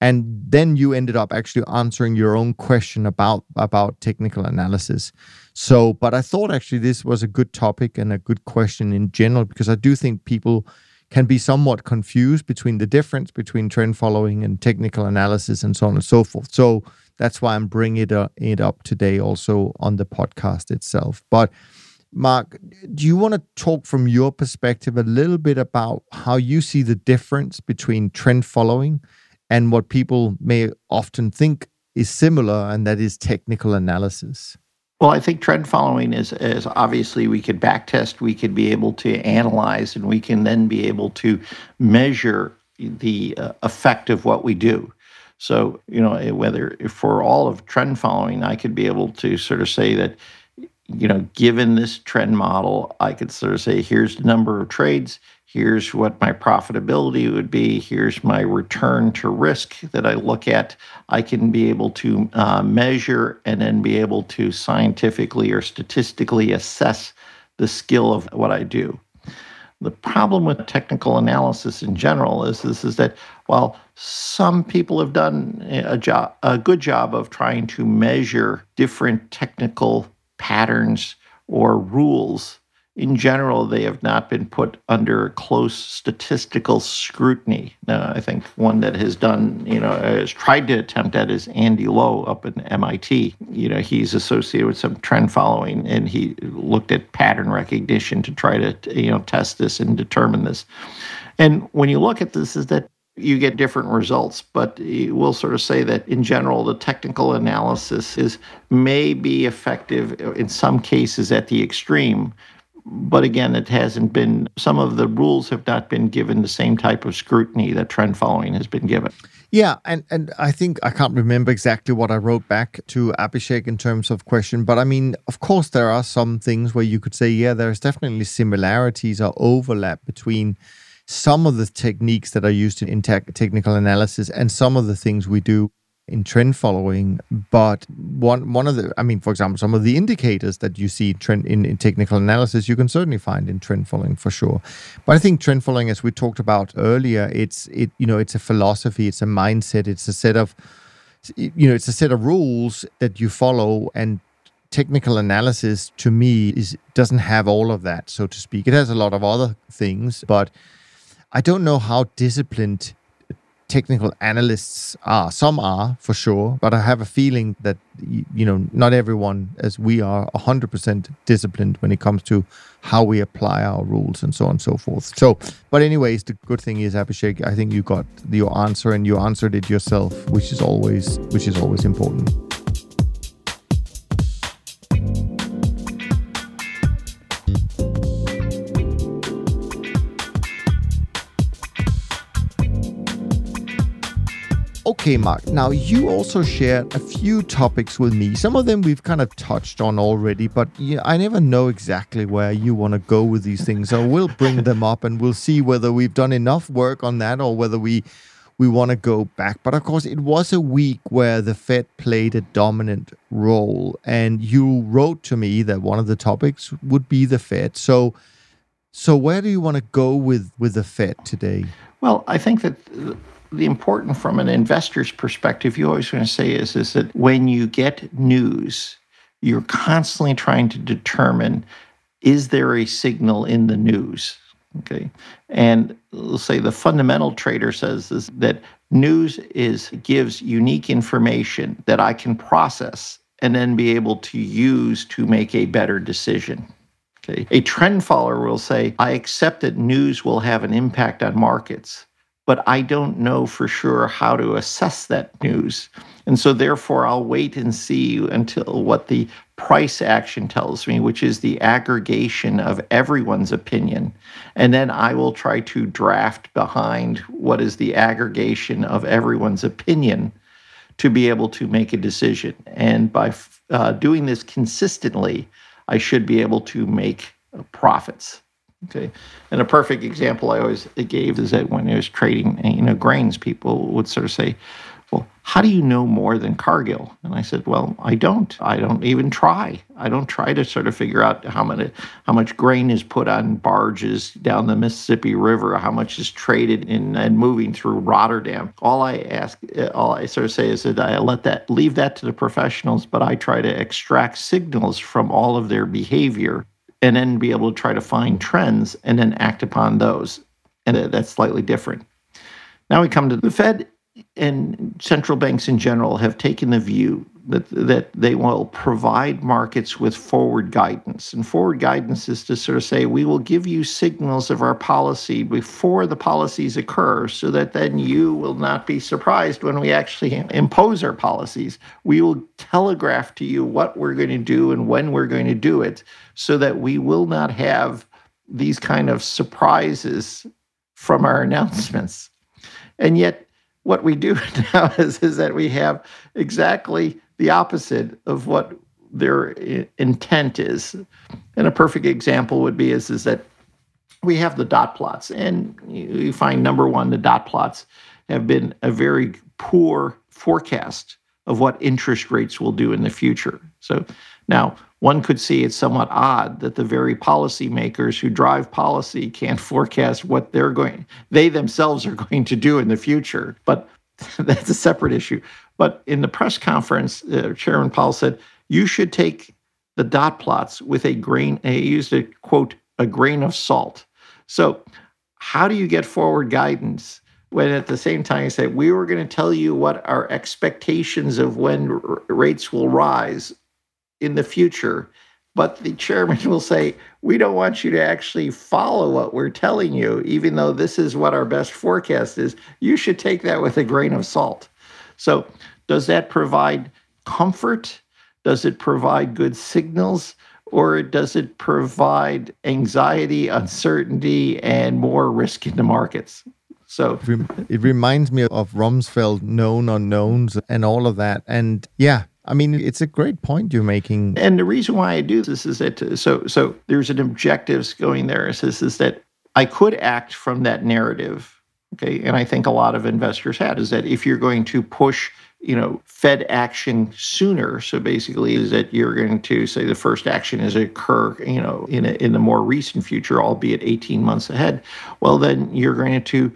and then you ended up actually answering your own question about about technical analysis. So but i thought actually this was a good topic and a good question in general because i do think people can be somewhat confused between the difference between trend following and technical analysis and so on and so forth. So that's why i'm bringing it, uh, it up today also on the podcast itself. But Mark, do you want to talk from your perspective a little bit about how you see the difference between trend following and what people may often think is similar, and that is technical analysis? Well, I think trend following is, is obviously we could backtest, we could be able to analyze, and we can then be able to measure the uh, effect of what we do. So, you know, whether for all of trend following, I could be able to sort of say that you know, given this trend model, I could sort of say, here's the number of trades, here's what my profitability would be, here's my return to risk that I look at. I can be able to uh, measure and then be able to scientifically or statistically assess the skill of what I do. The problem with technical analysis in general is this is that while some people have done a job a good job of trying to measure different technical patterns or rules. In general, they have not been put under close statistical scrutiny. Now, I think one that has done, you know, uh, has tried to attempt that is Andy Lo up in MIT. You know, he's associated with some trend following, and he looked at pattern recognition to try to, you know, test this and determine this. And when you look at this, is that you get different results. But we'll sort of say that in general, the technical analysis is may be effective in some cases at the extreme. But again, it hasn't been, some of the rules have not been given the same type of scrutiny that trend following has been given. Yeah, and, and I think I can't remember exactly what I wrote back to Abhishek in terms of question, but I mean, of course, there are some things where you could say, yeah, there's definitely similarities or overlap between some of the techniques that are used in te- technical analysis and some of the things we do in trend following but one one of the i mean for example some of the indicators that you see trend in, in technical analysis you can certainly find in trend following for sure. But i think trend following as we talked about earlier it's it you know it's a philosophy it's a mindset it's a set of you know it's a set of rules that you follow and technical analysis to me is doesn't have all of that so to speak. It has a lot of other things but I don't know how disciplined uh, technical analysts are. Some are for sure, but I have a feeling that you know not everyone, as we are, 100% disciplined when it comes to how we apply our rules and so on and so forth. So, but anyways, the good thing is, Abhishek, I think you got your answer and you answered it yourself, which is always which is always important. Okay, Mark. Now, you also shared a few topics with me. Some of them we've kind of touched on already, but yeah, I never know exactly where you want to go with these things. So we'll bring them up and we'll see whether we've done enough work on that or whether we we want to go back. But of course, it was a week where the Fed played a dominant role, and you wrote to me that one of the topics would be the Fed. So, so where do you want to go with with the Fed today? Well, I think that the important from an investor's perspective, you always want to say is, is that when you get news, you're constantly trying to determine is there a signal in the news? Okay. And let's say the fundamental trader says is that news is gives unique information that I can process and then be able to use to make a better decision. Okay. A trend follower will say, I accept that news will have an impact on markets but I don't know for sure how to assess that news. And so, therefore, I'll wait and see until what the price action tells me, which is the aggregation of everyone's opinion. And then I will try to draft behind what is the aggregation of everyone's opinion to be able to make a decision. And by uh, doing this consistently, I should be able to make profits. Okay. And a perfect example I always gave is that when I was trading, you know, grains, people would sort of say, well, how do you know more than Cargill? And I said, well, I don't. I don't even try. I don't try to sort of figure out how many, how much grain is put on barges down the Mississippi River, how much is traded in and moving through Rotterdam. All I ask, uh, all I sort of say is that I let that leave that to the professionals, but I try to extract signals from all of their behavior and then be able to try to find trends and then act upon those. And uh, that's slightly different. Now we come to the Fed and central banks in general have taken the view that, that they will provide markets with forward guidance. And forward guidance is to sort of say, we will give you signals of our policy before the policies occur so that then you will not be surprised when we actually impose our policies. We will telegraph to you what we're going to do and when we're going to do it so that we will not have these kind of surprises from our announcements. And yet, what we do now is, is that we have exactly the opposite of what their intent is. And a perfect example would be is, is that we have the dot plots, and you find number one, the dot plots have been a very poor forecast of what interest rates will do in the future. So now one could see it's somewhat odd that the very policymakers who drive policy can't forecast what they're going they themselves are going to do in the future. But that's a separate issue. But in the press conference, uh, Chairman Powell said, you should take the dot plots with a grain, he used a quote, a grain of salt. So, how do you get forward guidance when at the same time you say, we were going to tell you what our expectations of when r- rates will rise in the future? But the chairman will say, we don't want you to actually follow what we're telling you, even though this is what our best forecast is. You should take that with a grain of salt. So, does that provide comfort? Does it provide good signals? Or does it provide anxiety, uncertainty, and more risk in the markets? So it reminds me of Rumsfeld, known unknowns, and all of that. And yeah, I mean, it's a great point you're making. And the reason why I do this is that so so there's an objectives going there. Is this is that I could act from that narrative Okay. And I think a lot of investors had is that if you're going to push, you know, Fed action sooner, so basically is that you're going to say the first action is occur, you know, in a, in the more recent future, albeit 18 months ahead. Well, then you're going to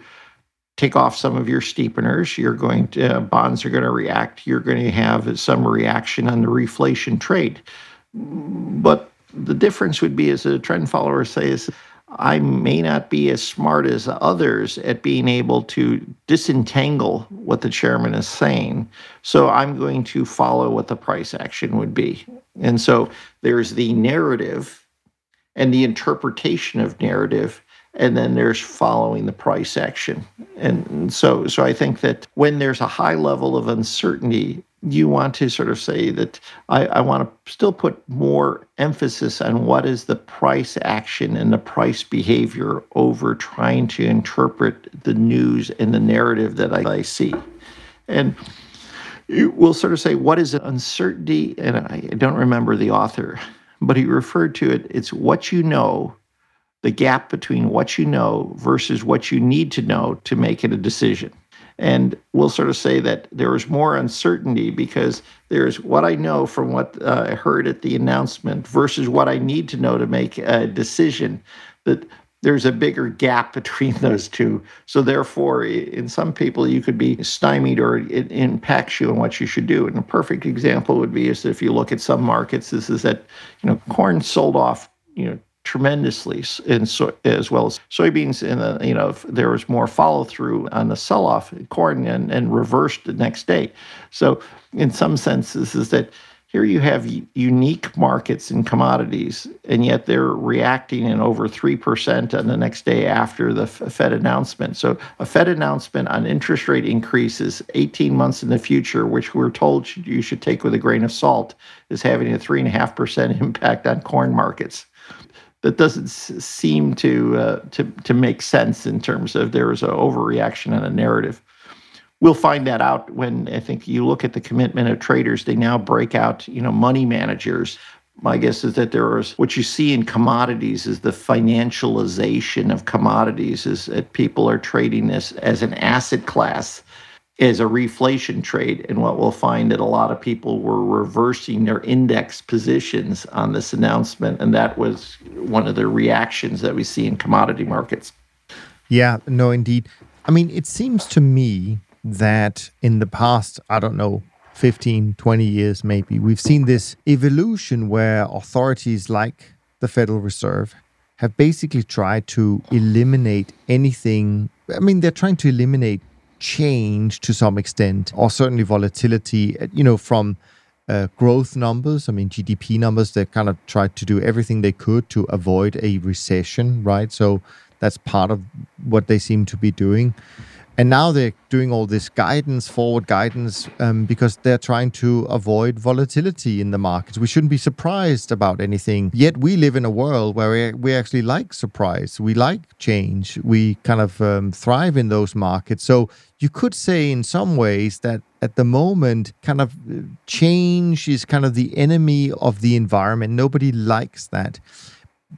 take off some of your steepeners. You're going to uh, bonds are going to react. You're going to have some reaction on the reflation trade. But the difference would be, as a trend follower says, I may not be as smart as others at being able to disentangle what the chairman is saying. So I'm going to follow what the price action would be. And so there's the narrative and the interpretation of narrative and then there's following the price action. And so so I think that when there's a high level of uncertainty, you want to sort of say that I, I want to still put more emphasis on what is the price action and the price behavior over trying to interpret the news and the narrative that I, I see. And we'll sort of say, what is uncertainty? And I don't remember the author, but he referred to it, it's what you know the gap between what you know versus what you need to know to make it a decision. And we'll sort of say that there is more uncertainty because there's what I know from what uh, I heard at the announcement versus what I need to know to make a decision. That there's a bigger gap between those two. So therefore, in some people, you could be stymied or it impacts you on what you should do. And a perfect example would be is if you look at some markets, this is that you know corn sold off you know tremendously in so, as well as soybeans and the, you know there was more follow through on the sell off corn and, and reversed the next day. So in some senses is that here you have unique markets and commodities and yet they're reacting in over 3% on the next day after the fed announcement. So a fed announcement on interest rate increases 18 months in the future which we're told you should take with a grain of salt is having a 3.5% impact on corn markets that doesn't seem to uh, to to make sense in terms of there is an overreaction in a narrative. We'll find that out when I think you look at the commitment of traders. They now break out, you know, money managers. My guess is that there is what you see in commodities is the financialization of commodities. Is that people are trading this as an asset class is a reflation trade. And what we'll find that a lot of people were reversing their index positions on this announcement. And that was one of the reactions that we see in commodity markets. Yeah, no, indeed. I mean, it seems to me that in the past, I don't know, 15, 20 years maybe, we've seen this evolution where authorities like the Federal Reserve have basically tried to eliminate anything. I mean, they're trying to eliminate change to some extent, or certainly volatility, uh, you know, from uh, growth numbers, I mean, GDP numbers, they kind of tried to do everything they could to avoid a recession, right? So that's part of what they seem to be doing. And now they're doing all this guidance, forward guidance, um, because they're trying to avoid volatility in the markets. We shouldn't be surprised about anything. Yet we live in a world where we, actually like surprise. We like change. We kind of um, thrive in those markets. So you could say, in some ways, that at the moment, kind of uh, change is kind of the enemy of the environment. Nobody likes that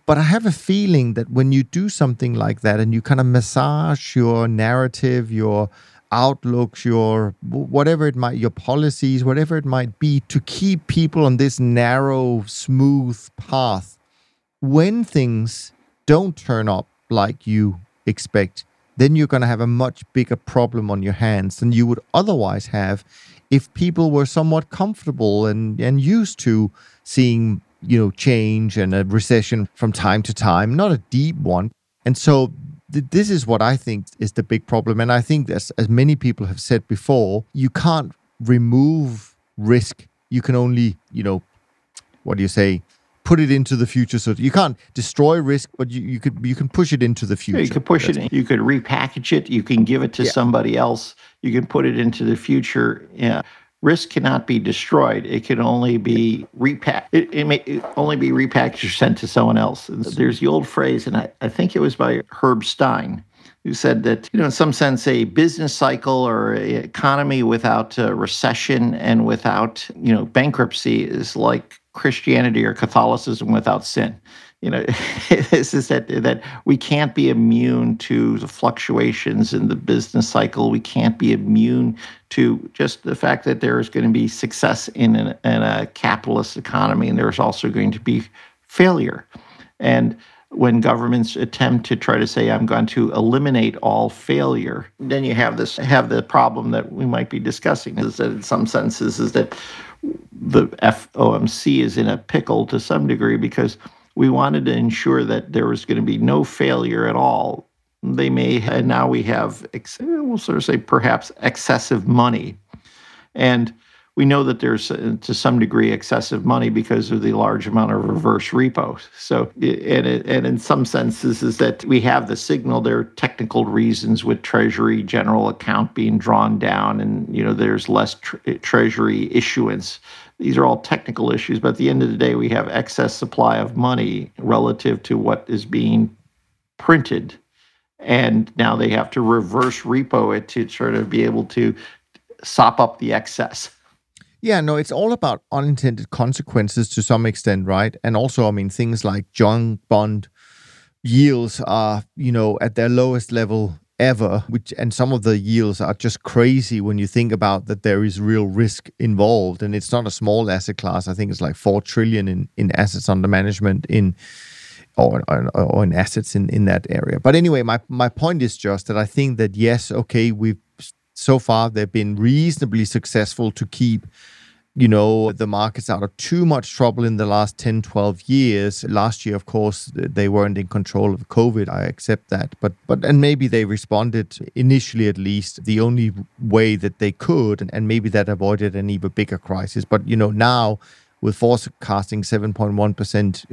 but I have a feeling that when you do something like that and you kind of massage your narrative, your outlooks, your whatever it might, your policies, whatever it might be, to keep people on this narrow, smooth path, when things don't turn up like you expect, then you're going to have a much bigger problem on your hands than you would otherwise have if people were somewhat comfortable and, and used to seeing you know, change and a recession from time to time, not a deep one. And so th- this is what I think is the big problem. And I think, as, as many people have said before, you can't remove risk. You can only, you know, what do you say? Put it into the future. So you can't destroy risk, but you, you could you can push it into the future. Yeah, you could push That's it. In. You could repackage it. You can give it to yeah. somebody else. You can put it into the future. Yeah risk cannot be destroyed. It can only be repacked. It, it may it only be repackaged or sent to someone else. There's the old phrase, and I, I think it was by Herb Stein, who said that, you know, in some sense, a business cycle or an economy without recession and without, you know, bankruptcy is like Christianity or Catholicism without sin you know, this is that that we can't be immune to the fluctuations in the business cycle. We can't be immune to just the fact that there is going to be success in, an, in a capitalist economy, and there's also going to be failure. And when governments attempt to try to say i'm going to eliminate all failure then you have this have the problem that we might be discussing is that in some senses is that the FOMC is in a pickle to some degree because we wanted to ensure that there was going to be no failure at all. They may, and now we have, we'll sort of say perhaps excessive money. And we know that there's uh, to some degree excessive money because of the large amount of reverse repo. So, and, and in some senses, is that we have the signal. There are technical reasons with Treasury general account being drawn down, and you know there's less tre- Treasury issuance. These are all technical issues, but at the end of the day, we have excess supply of money relative to what is being printed. And now they have to reverse repo it to sort of be able to sop up the excess. Yeah, no, it's all about unintended consequences to some extent, right? And also, I mean, things like junk bond yields are, you know, at their lowest level ever, which and some of the yields are just crazy when you think about that there is real risk involved. And it's not a small asset class. I think it's like four trillion in, in assets under management in or, or, or in assets in, in that area. But anyway, my, my point is just that I think that yes, okay, we've so far they've been reasonably successful to keep you know the markets out of too much trouble in the last 10 12 years. Last year of course they weren't in control of covid. I accept that. But but and maybe they responded initially at least the only way that they could and, and maybe that avoided an even bigger crisis. But you know now with forecasting 7.1%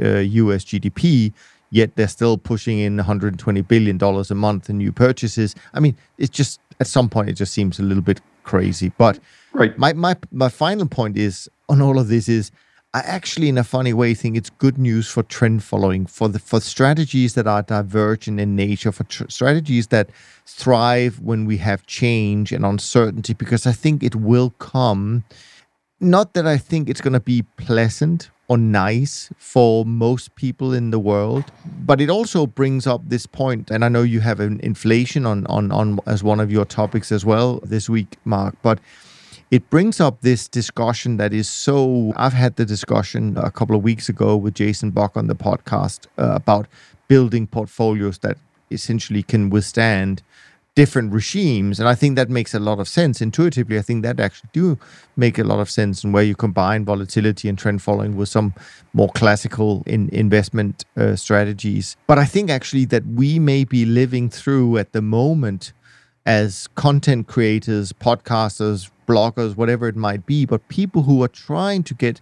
uh, us gdp yet they're still pushing in 120 billion dollars a month in new purchases. I mean it's just at some point it just seems a little bit crazy. But right. my my my final point is on all of this is I actually in a funny way think it's good news for trend following for the for strategies that are divergent in nature for tr- strategies that thrive when we have change and uncertainty because I think it will come not that I think it's going to be pleasant or nice for most people in the world. But it also brings up this point, and I know you have an inflation on on on as one of your topics as well this week, Mark. But it brings up this discussion that is so. I've had the discussion a couple of weeks ago with Jason Buck on the podcast uh, about building portfolios that essentially can withstand different regimes and i think that makes a lot of sense. Intuitively i think that actually do make a lot of sense and where you combine volatility and trend following with some more classical in investment uh, strategies. But i think actually that we may be living through at the moment as content creators podcasters bloggers whatever it might be but people who are trying to get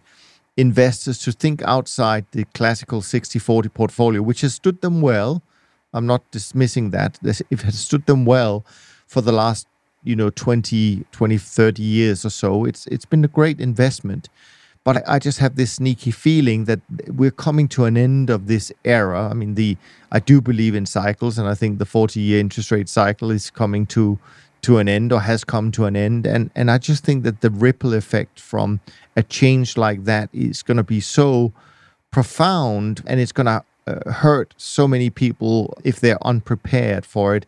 investors to think outside the classical 60-40 portfolio which has stood them well I'm not dismissing that. It has stood them well for the last, you know, 20, 20, 30 years or so, it's it's been a great investment. But I, I just have this sneaky feeling that we're coming to an end of this era. I mean, the I do believe in cycles, and I think the 40-year interest rate cycle is coming to to an end or has come to an end. And and I just think that the ripple effect from a change like that is going to be so profound and it's going to uh, hurt so many people if they're unprepared for it.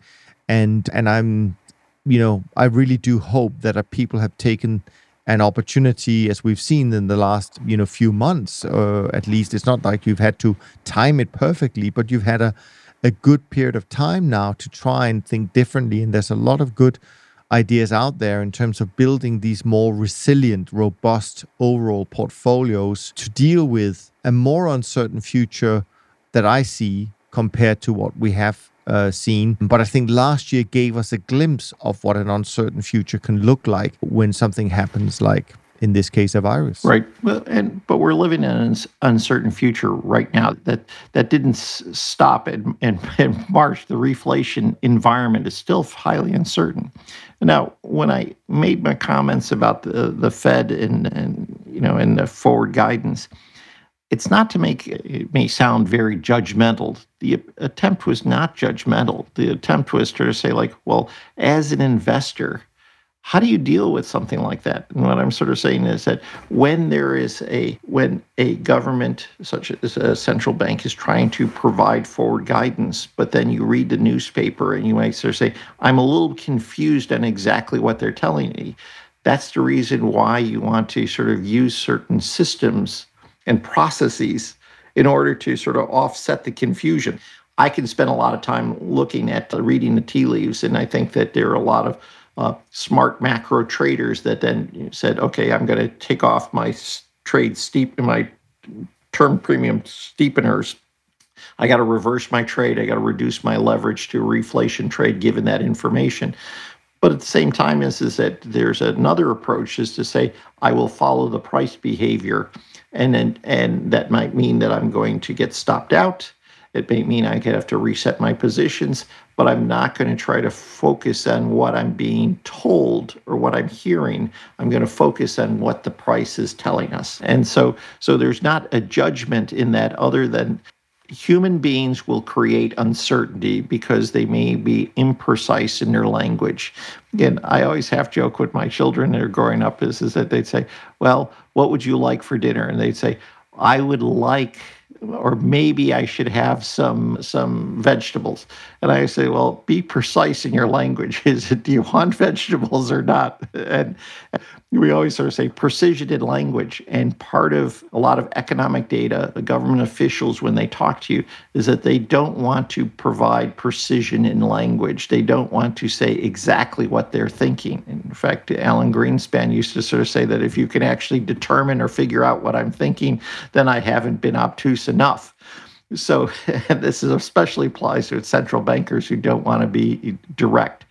And and i'm you know i really do hope that uh, people have taken an opportunity as we've seen in the last you know few months uh, at least. It's not like you've had to time it perfectly but you've had a a good period of time now to try and think differently. And there's a lot of good ideas out there in terms of building these more resilient robust overall portfolios to deal with a more uncertain future that I see compared to what we have uh, seen. But I think last year gave us a glimpse of what an uncertain future can look like when something happens, like in this case, a virus. Right. Well, and but we're living in an uncertain future right now. That that didn't stop in, in, in March. The reflation environment is still highly uncertain. Now, when I made my comments about the the Fed and and you know and the forward guidance it's not to make it may sound very judgmental. The attempt was not judgmental. The attempt was to say, like, well, as an investor, how do you deal with something like that? And what I'm sort of saying is that when there is a when a government such as a central bank is trying to provide forward guidance, but then you read the newspaper and you might sort of say, I'm a little confused on exactly what they're telling me. That's the reason why you want to sort of use certain systems and processes in order to sort of offset the confusion. I can spend a lot of time looking at uh, reading the tea leaves, and I think that there are a lot of uh, smart macro traders that then said, "Okay, I'm going to take off my trade steep my term premium steepeners. I got to reverse my trade. I got to reduce my leverage to a reflation trade given that information. But at the same time, is, is that there's another approach is to say, I will follow the price behavior. And, then, and that might mean that I'm going to get stopped out. It may mean I could have to reset my positions, but I'm not going to try to focus on what I'm being told or what I'm hearing. I'm going to focus on what the price is telling us. And so so there's not a judgment in that other than human beings will create uncertainty because they may be imprecise in their language. Again, I always half joke with my children that are growing up is, is that they'd say, Well, what would you like for dinner? And they'd say, I would like or maybe I should have some some vegetables. And I say, well, be precise in your language. Is it do you want vegetables or not? And we always sort of say precision in language. And part of a lot of economic data, the government officials, when they talk to you, is that they don't want to provide precision in language. They don't want to say exactly what they're thinking. In fact, Alan Greenspan used to sort of say that if you can actually determine or figure out what I'm thinking, then I haven't been obtuse enough. So this is especially applies to central bankers who don't want to be direct.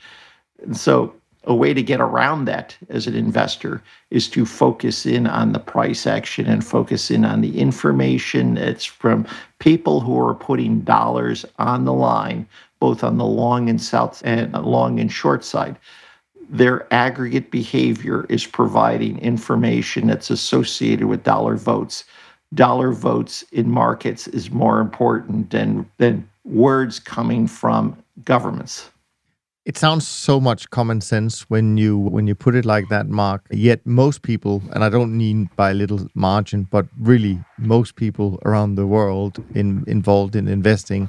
And so a way to get around that as an investor is to focus in on the price action and focus in on the information that's from people who are putting dollars on the line, both on the long and south and long and short side. Their aggregate behavior is providing information that's associated with dollar votes. Dollar votes in markets is more important than, than words coming from governments. It sounds so much common sense when you when you put it like that, Mark. Yet most people, and I don't mean by a little margin, but really most people around the world in, involved in investing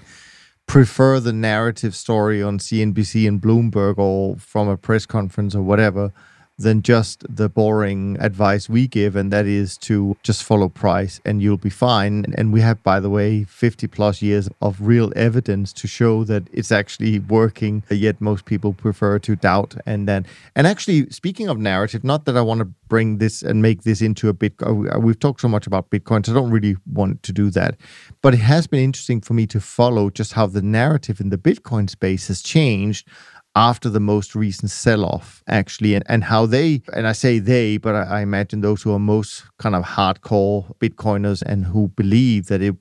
prefer the narrative story on CNBC and Bloomberg or from a press conference or whatever than just the boring advice we give, and that is to just follow price and you'll be fine. And we have, by the way, 50 plus years of real evidence to show that it's actually working, yet most people prefer to doubt. And then, and actually, speaking of narrative, not that I want to bring this and make this into a Bitcoin, uh, we've talked so much about Bitcoin, so I don't really want to do that. But it has been interesting for me to follow just how the narrative in the Bitcoin space has changed after the most recent sell off, actually, and, and how they, and I say they, but I, I, imagine those who are most kind of hardcore Bitcoiners and who believe that it,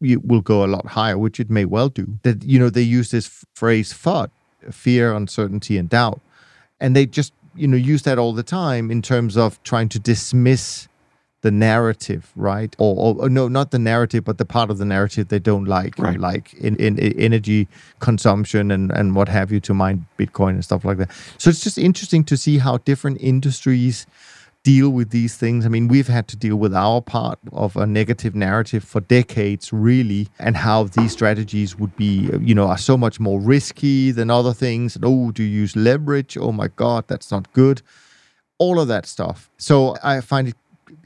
it will go a lot higher, which it may well do, that, you know, they use this phrase FUD, fear, uncertainty, and doubt. And they just, you know, use that all the time in terms of trying to dismiss the narrative, right? Or, or, or, no, not the narrative, but the part of the narrative they don't like, right. like in, in, in, energy consumption and, and what have you to mine Bitcoin and stuff like that. So it's just interesting to see how different industries deal with these things. I mean, we've had to deal with our part of a negative narrative for decades, really, and how these strategies would be, you know, are so much more risky than other things. And, oh, do you use leverage? Oh my God, that's not good all of that stuff. So I find it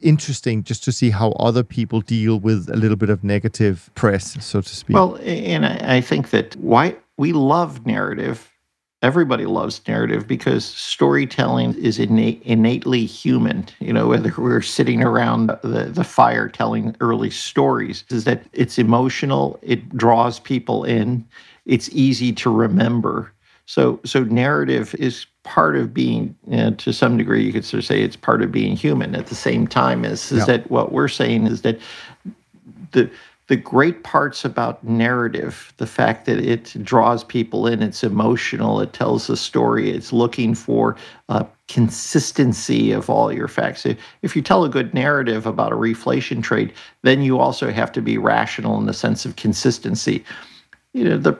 interesting just to see how other people deal with a little bit of negative press, so to speak. Well, and I think that why we love narrative. Everybody loves narrative because storytelling is innate, innately human. You know, whether we're sitting around the, the fire telling early stories, is that it's emotional, it draws people in, it's easy to remember. So, so narrative is part of being, you know, to some degree, you could sort of say it's part of being human. At the same time, is is yeah. that what we're saying is that the the great parts about narrative, the fact that it draws people in, it's emotional, it tells a story, it's looking for uh, consistency of all your facts. If, if you tell a good narrative about a reflation trade, then you also have to be rational in the sense of consistency you know the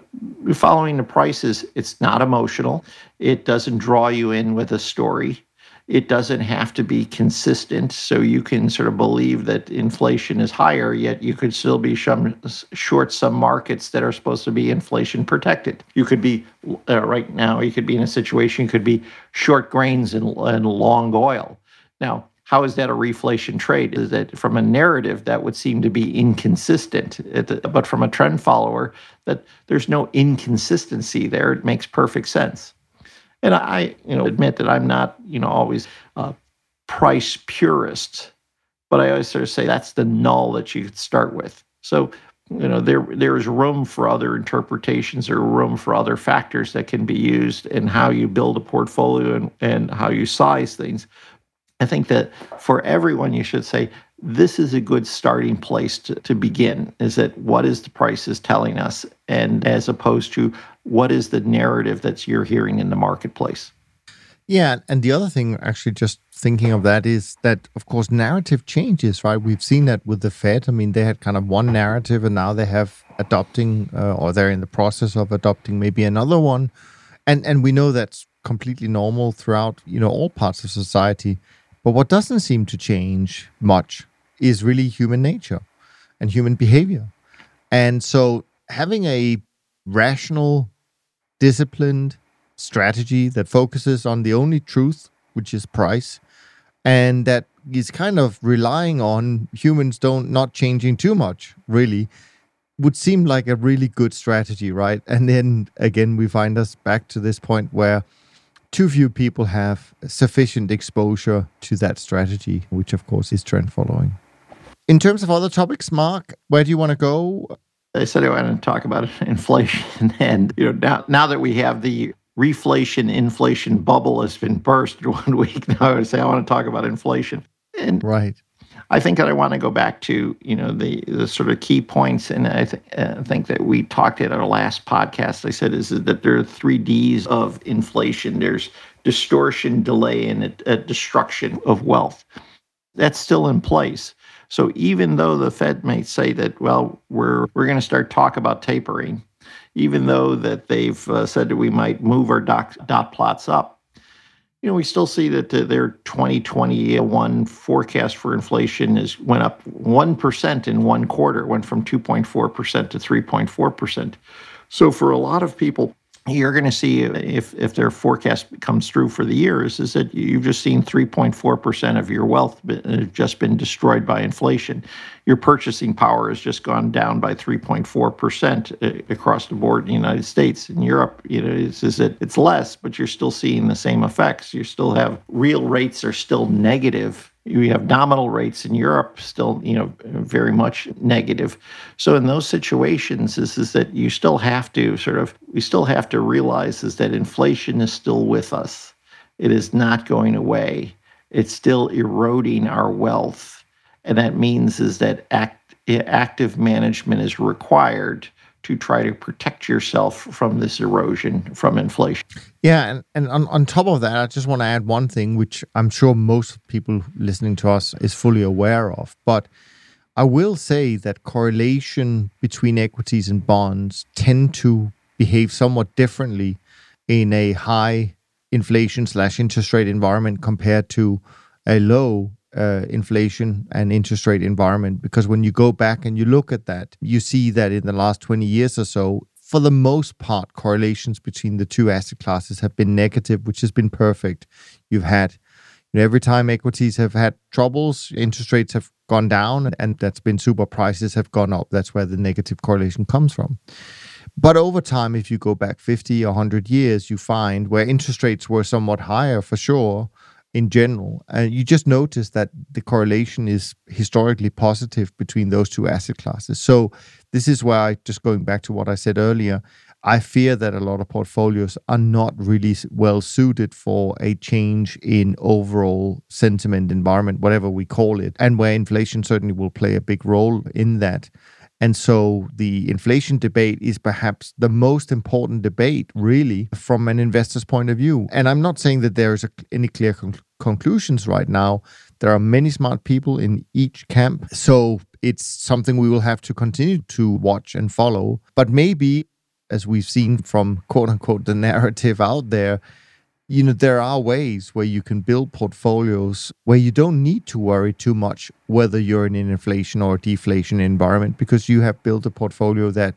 following the prices. It's not emotional. It doesn't draw you in with a story. It doesn't have to be consistent. So you can sort of believe that inflation is higher yet you could still be some, short some markets that are supposed to be inflation protected. You could be uh, right now you could be in a situation you could be short grains and, and long oil. Now how is that a reflation trade? Is that from a narrative that would seem to be inconsistent, but from a trend follower, that there's no inconsistency there. It makes perfect sense. And I, you know, admit that I'm not, you know, always a price purist, But I always sort of say that's the null that you start with. So you know there there is room for other interpretations or room for other factors that can be used in how you build a portfolio and, and how you size things i think that for everyone you should say this is a good starting place to, to begin. Is that what is the prices telling us? And as opposed to what is the narrative that you're hearing in the marketplace? Yeah and the other thing actually just thinking of that is that of course narrative changes right? We've seen that with the fed. I mean they had kind of one narrative and now they have adopting uh, or they're in the process of adopting maybe another one. And and we know that's completely normal throughout you know all parts of society but what doesn't seem to change much is really human nature and human behavior. And so having a rational, disciplined strategy that focuses on the only truth, which is price, and that is kind of relying on humans don't not changing too much, really, would seem like a really good strategy, right? And then again, we find us back to this point where too few people have sufficient exposure to that strategy, which of course is trend following. In terms of other topics, Mark, where do you want to go? I said I wanted to talk about inflation, and you know now now that we have the reflation inflation bubble has been burst one week, now I would say I want to talk about inflation. And right. I think that I want to go back to you know the the sort of key points, and I th- uh, think that we talked at our last podcast. I said is that there are three D's of inflation. There's distortion, delay, and a, a destruction of wealth. That's still in place. So even though the Fed may say that, well, we're we're going to start talk about tapering, even though that they've uh, said that we might move our dot, dot plots up, you know, we still see that uh, their 2021 forecast for inflation is went up one percent in one quarter, went from 2.4 percent to 3.4 percent. So for a lot of people, you're going to see if if their forecast comes through for the years is that you've just seen 3.4% of your wealth uh, just been destroyed by inflation. Your purchasing power has just gone down by 3.4% uh, across the board in the United States. In Europe you know it's, is it it's less but you're still seeing the same effects. You still have real rates are still negative you have nominal rates in Europe still, you know, very much negative. So in those situations, is is that you still have to sort of we still have to realize is that inflation is still with us. It is not going away. It's still eroding our wealth, and that means is that act, active management is required to try to protect yourself from this erosion from inflation. Yeah, and, and on, on top of that, I just want to add one thing, which I'm sure most people listening to us is fully aware of. But I will say that correlation between equities and bonds tend to behave somewhat differently in a high inflation slash interest rate environment compared to a low uh, inflation and interest rate environment because when you go back and you look at that, you see that in the last 20 years or so, for the most part, correlations between the two asset classes have been negative, which has been perfect. You've had you know, every time equities have had troubles, interest rates have gone down, and that's been super prices have gone up. That's where the negative correlation comes from. But over time, if you go back 50 or 100 years, you find where interest rates were somewhat higher for sure, in general. And you just notice that the correlation is historically positive between those two asset classes. So this is why, just going back to what I said earlier, I fear that a lot of portfolios are not really well suited for a change in overall sentiment environment, whatever we call it, and where inflation certainly will play a big role in that. And so the inflation debate is perhaps the most important debate, really, from an investor's point of view. And I'm not saying that there is a, any clear con- conclusions right now. There are many smart people in each camp. So it's something we will have to continue to watch and follow. But maybe, as we've seen from quote unquote the narrative out there, you know there are ways where you can build portfolios where you don't need to worry too much whether you're in an inflation or deflation environment because you have built a portfolio that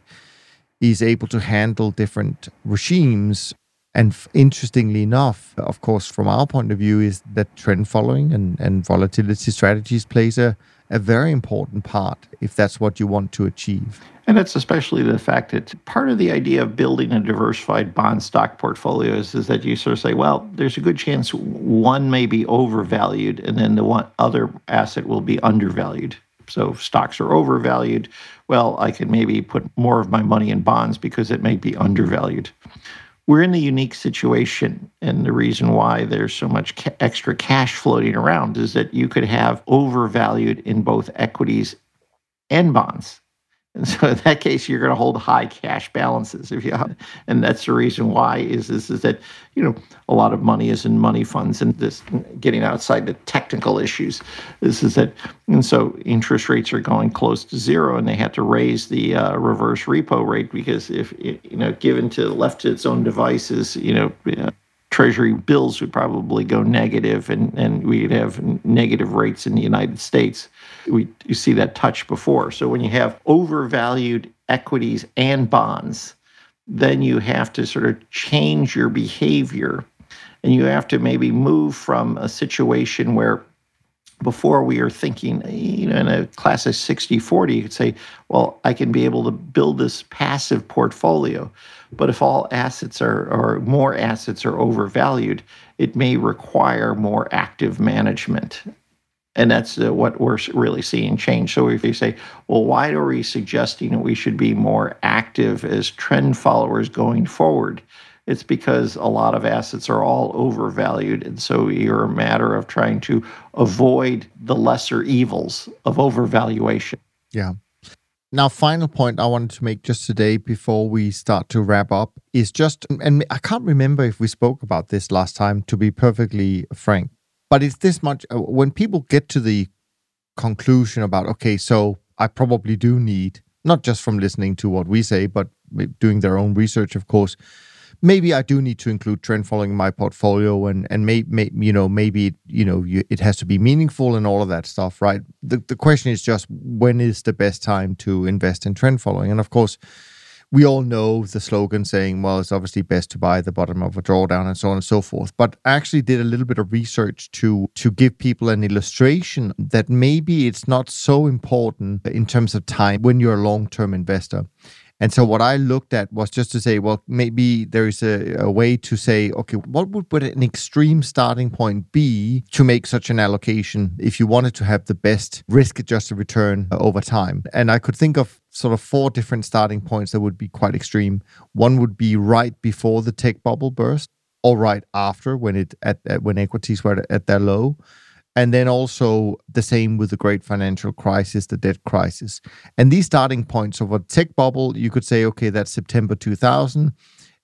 is able to handle different regimes. And f- interestingly enough of course from our point of view is that trend following and, and volatility strategies plays a, a very important part if that's what you want to achieve. And it's especially the fact that part of the idea of building a diversified bond stock portfolio is, is that you sort of say, well, there's a good chance one may be overvalued and then the one other asset will be undervalued. So if stocks are overvalued, well, I can maybe put more of my money in bonds because it may be undervalued. We're in a unique situation. And the reason why there's so much ca- extra cash floating around is that you could have overvalued in both equities and bonds. And so in that case, you're going to hold high cash balances. If you, and that's the reason why is this is that you know a lot of money is in money funds and this getting outside the technical issues. This is that, and so interest rates are going close to zero, and they had to raise the uh, reverse repo rate because if you know given to left to its own devices, you know. Treasury bills would probably go negative and, and we'd have negative rates in the United States. We you see that touch before. So when you have overvalued equities and bonds, then you have to sort of change your behavior and you have to maybe move from a situation where before we are thinking, you know, in a class of 60 40, you could say, well, I can be able to build this passive portfolio. But if all assets are, or more assets are overvalued, it may require more active management. And that's uh, what we're really seeing change. So if you say, well, why are we suggesting that we should be more active as trend followers going forward? It's because a lot of assets are all overvalued. And so you're a matter of trying to avoid the lesser evils of overvaluation. Yeah. Now, final point I wanted to make just today before we start to wrap up is just, and I can't remember if we spoke about this last time, to be perfectly frank, but it's this much uh, when people get to the conclusion about, okay, so I probably do need, not just from listening to what we say, but doing their own research, of course, maybe I do need to include trend following in my portfolio, and and may, may you know maybe you know you, it has to be meaningful and all of that stuff, right? The the question is just when is the best time to invest in trend following, and of course. We all know the slogan saying, well, it's obviously best to buy the bottom of a drawdown and so on and so forth. But I actually did a little bit of research to to give people an illustration that maybe it's not so important in terms of time when you're a long-term investor. And so what I looked at was just to say, well, maybe there is a, a way to say, okay, what would, would an extreme starting point be to make such an allocation if you wanted to have the best risk adjusted return uh, over time? And I could think of sort of four different starting points that would be quite extreme. One would be right before the tech bubble burst or right after when it at, at when equities were at their low and then also the same with the great financial crisis, the debt crisis. And these starting points of a tech bubble, you could say, okay, that's September 2000.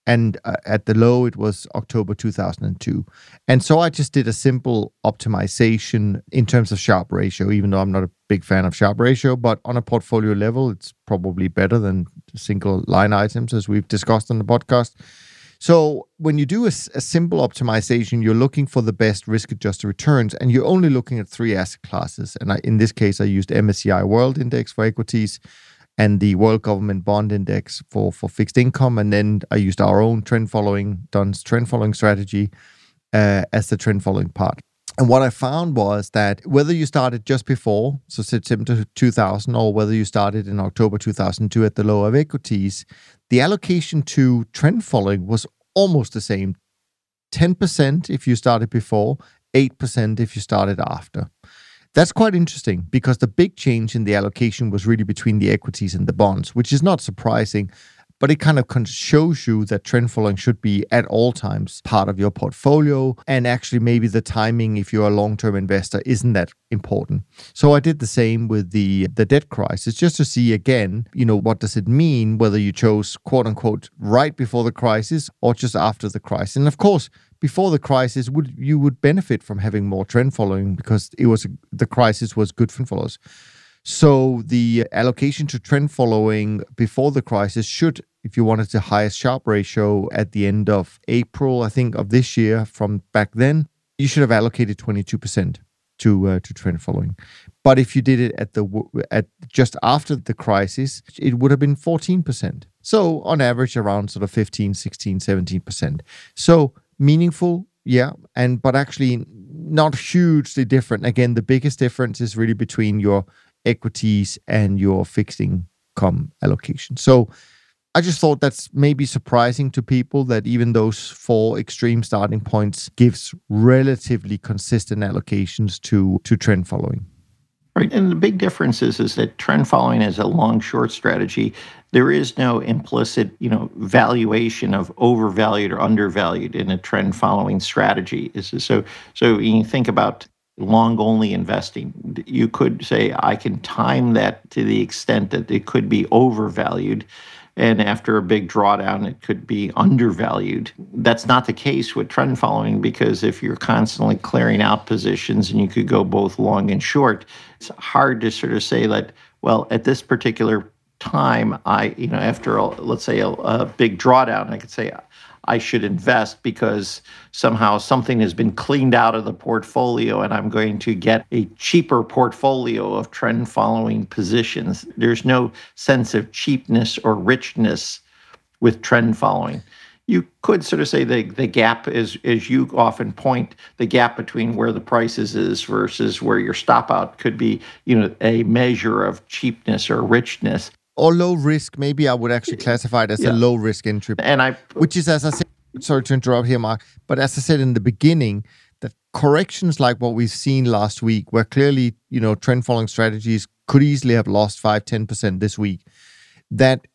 And uh, at the low, it was October 2002. And so I just did a simple optimization in terms of Sharpe ratio, even though I'm not a big fan of Sharpe ratio. But on a portfolio level, it's probably better than single line items, as we've discussed on the podcast. So when you do a, a simple optimization, you're looking for the best risk-adjusted returns, and you're only looking at three asset classes. And I, in this case, I used MSCI World Index for equities and the World Government Bond Index for for fixed income, and then I used our own trend following Dunn's trend following strategy uh, as the trend following part. And what I found was that whether you started just before, so September 2000, or whether you started in October 2002 at the low of equities, the allocation to trend following was almost the same 10% if you started before, 8% if you started after. That's quite interesting because the big change in the allocation was really between the equities and the bonds, which is not surprising but it kind of shows you that trend following should be at all times part of your portfolio. And actually, maybe the timing, if you're a long term investor, isn't that important. So I did the same with the, the debt crisis, just to see again, you know, what does it mean whether you chose quote unquote right before the crisis or just after the crisis. And of course, before the crisis, would you would benefit from having more trend following because it was the crisis was good for followers. So the allocation to trend following before the crisis should, if you wanted the highest Sharpe ratio at the end of April, I think of this year from back then, you should have allocated 22% to uh, to trend following. But if you did it at the at just after the crisis, it would have been 14%. So on average around sort of 15, 16, 17%. So meaningful yeah, and but actually not hugely different. Again, the biggest difference is really between your equities and your fixed income allocation. So I just thought that's maybe surprising to people that even those four extreme starting points gives relatively consistent allocations to to trend following. Right. And the big difference is, is that trend following is a long short strategy. There is no implicit, you know, valuation of overvalued or undervalued in a trend following strategy. Is so so you think about long only investing, you could say I can time that to the extent that it could be overvalued and after a big drawdown, it could be undervalued. That's not the case with trend following because if you're constantly clearing out positions and you could go both long and short, it's hard to sort of say that, well, at this particular time, I, you know, after, a, let's say, a, a big drawdown, I could say, I should invest because somehow something has been cleaned out of the portfolio and I'm going to get a cheaper portfolio of trend following positions. There's no sense of cheapness or richness with trend following. You could sort of say the, the gap is, as you often point, the gap between where the prices is versus where your stop out could be, you know, a measure of cheapness or richness or low risk. Maybe I would actually classify it as yeah. a low risk entry. And I, which is as I said, sorry to interrupt here, Mark, but as I said in the beginning, that corrections like what we've seen last week, where clearly you know trend following strategies could easily have lost 5 10% this week that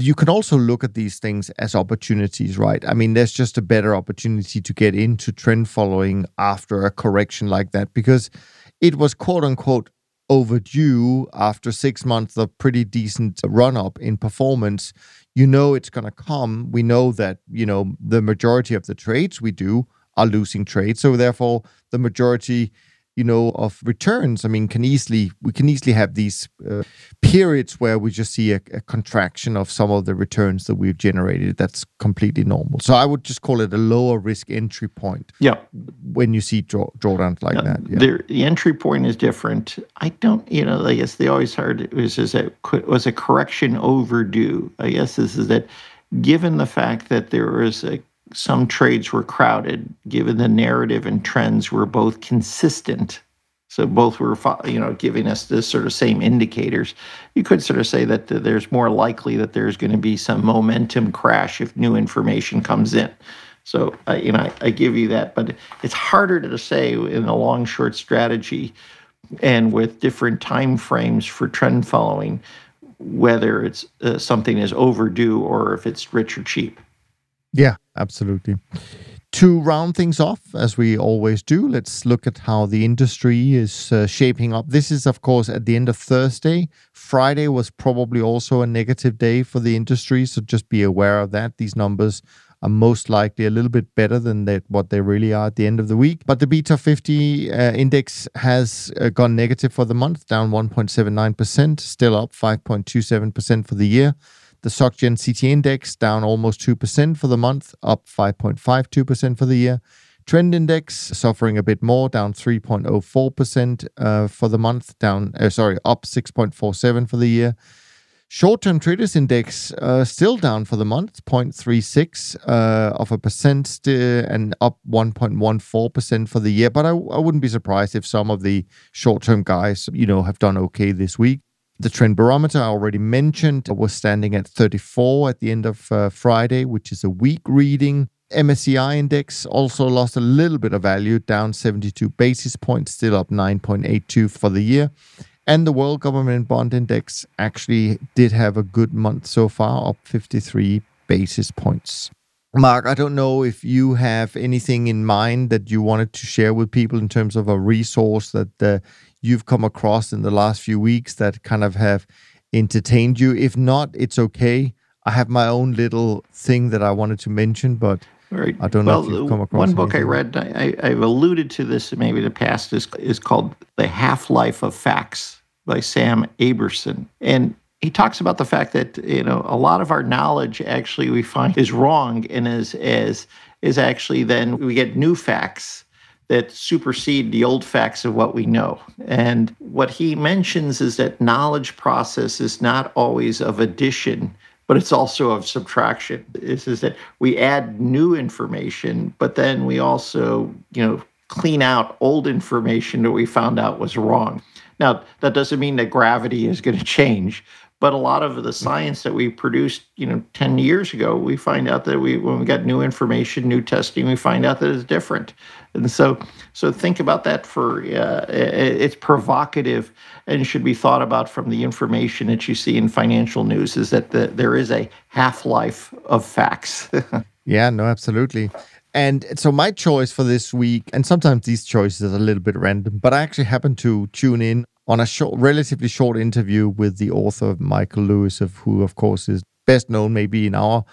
you can also look at these things as opportunities, right? I mean, there's just a better opportunity to get into trend following after a correction like that because it was quote unquote overdue after six months of pretty decent run up in performance, you know it's going to come. We know that, you know, the majority of the trades we do are losing trades. So therefore, the majority you know, of returns. I mean, can easily we can easily have these uh, periods where we just see a, a, contraction of some of the returns that we've generated. That's completely normal. So I would just call it a lower risk entry point. Yeah. When you see draw, drawdowns like that, yeah. the, the entry point is different. I don't, you know, I guess they always heard was is that was a correction overdue. I guess this is that given the fact that there was a some trades were crowded, given the narrative and trends were both consistent. So both were, you know, giving us this sort of same indicators. You could sort of say that there's more likely that there's going to be some momentum crash if new information comes in. So, uh, you know, I, I give you that, but it's harder to say in a long short strategy and with different time frames for trend following whether it's uh, something is overdue or if it's rich or cheap. Yeah, absolutely. To round things off, as we always do, let's look at how the industry is uh, shaping up. This is, of course, at the end of Thursday. Friday was probably also a negative day for the industry, so just be aware of that. These numbers are most likely a little bit better than that, what they really are at the end of the week. But the BTOP 50 uh, index has uh, gone negative for the month, down 1.79%, still up 5.27% for the year. The SocGen CTA index down almost 2% for the month, up 5.52% for the year. Trend index suffering a bit more, down 3.04% uh, for the month, down, uh, sorry, up 6.47 for the year. Short term traders index uh, still down for the month, 0.36 uh, of a percent st- and up 1.14% for the year. But I, wouldn't be surprised if some of the short term guys, you know, have done okay this week. The trend barometer I already mentioned was standing at 34 at the end of uh, Friday, which is a weak reading. MSCI index also lost a little bit of value, down 72 basis points, still up 9.82 for the year. And the World Government Bond Index actually did have a good month so far, up 53 basis points. Mark, I don't know if you have anything in mind that you wanted to share with people in terms of a resource that uh, you've come across in the last few weeks that kind of have entertained you. If not, it's okay. I have my own little thing that I wanted to mention, but right. I don't well, know if you've come across one book I read. I, have alluded to this maybe in the past. is is called "The Half Life of Facts" by Sam Arbesman, and he talks about the fact that you know a lot of our knowledge actually we find is wrong and is is is actually then we get new facts that supersede the old facts of what we know. And what he mentions is that knowledge process is not always of addition, but it's also of subtraction. This is that we add new information, but then we also, you know, clean out old information that we found out was wrong. Now, that doesn't mean that gravity is going to change, but a lot of the science that we produced, you know, 10 years ago, we find out that we when we got new information, new testing, we find out that it's different. And so so think about that for uh, it's provocative and should be thought about from the information that you see in financial news is that the, there is a half-life of facts. yeah, no, absolutely. And so my choice for this week, and sometimes these choices are a little bit random, but I actually happened to tune in on a short, relatively short interview with the author Michael Lewis, of who, of course, is best known maybe in our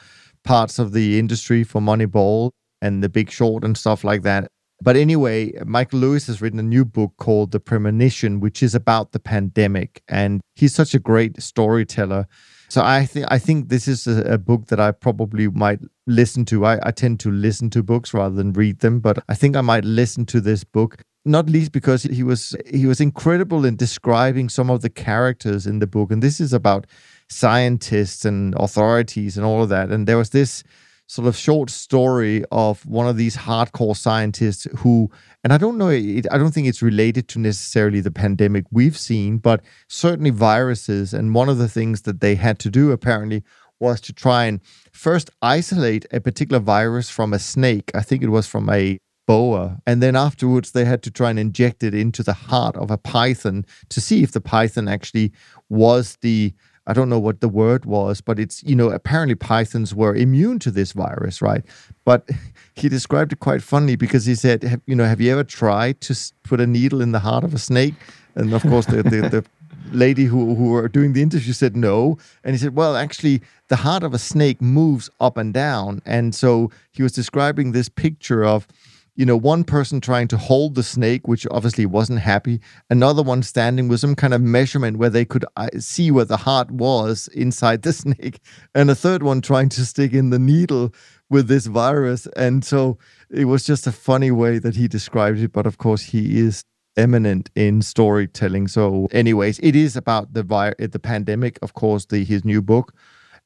parts of the industry for Moneyball and The Big Short and stuff like that. But anyway, Michael Lewis has written a new book called The Premonition, which is about the pandemic, and he's such a great storyteller. So I think I think this is a, a, book that I probably might listen to. I, I tend to listen to books rather than read them, but I think I might listen to this book not least because he was he was incredible in describing some of the characters in the book and this is about scientists and authorities and all of that and there was this sort of short story of one of these hardcore scientists who and i don't know it, i don't think it's related to necessarily the pandemic we've seen but certainly viruses and one of the things that they had to do apparently was to try and first isolate a particular virus from a snake i think it was from a boa. And then afterwards, they had to try and inject it into the heart of a python to see if the python actually was the. I don't know what the word was, but it's, you know, apparently pythons were immune to this virus, right? But he described it quite funny because he said, you know, have you ever tried to put a needle in the heart of a snake? And of course, the, the, the lady who, who were doing the interview said no. And he said, well, actually, the heart of a snake moves up and down. And so he was describing this picture of, you know, one person trying to hold the snake, which obviously wasn't happy, another one standing with some kind of measurement where they could uh, see where the heart was inside the snake, and a third one trying to stick in the needle with this virus. And so it was just a funny way that he described it. But of course, he is eminent in storytelling. So, anyways, it is about the vi- the pandemic, of course, the his new book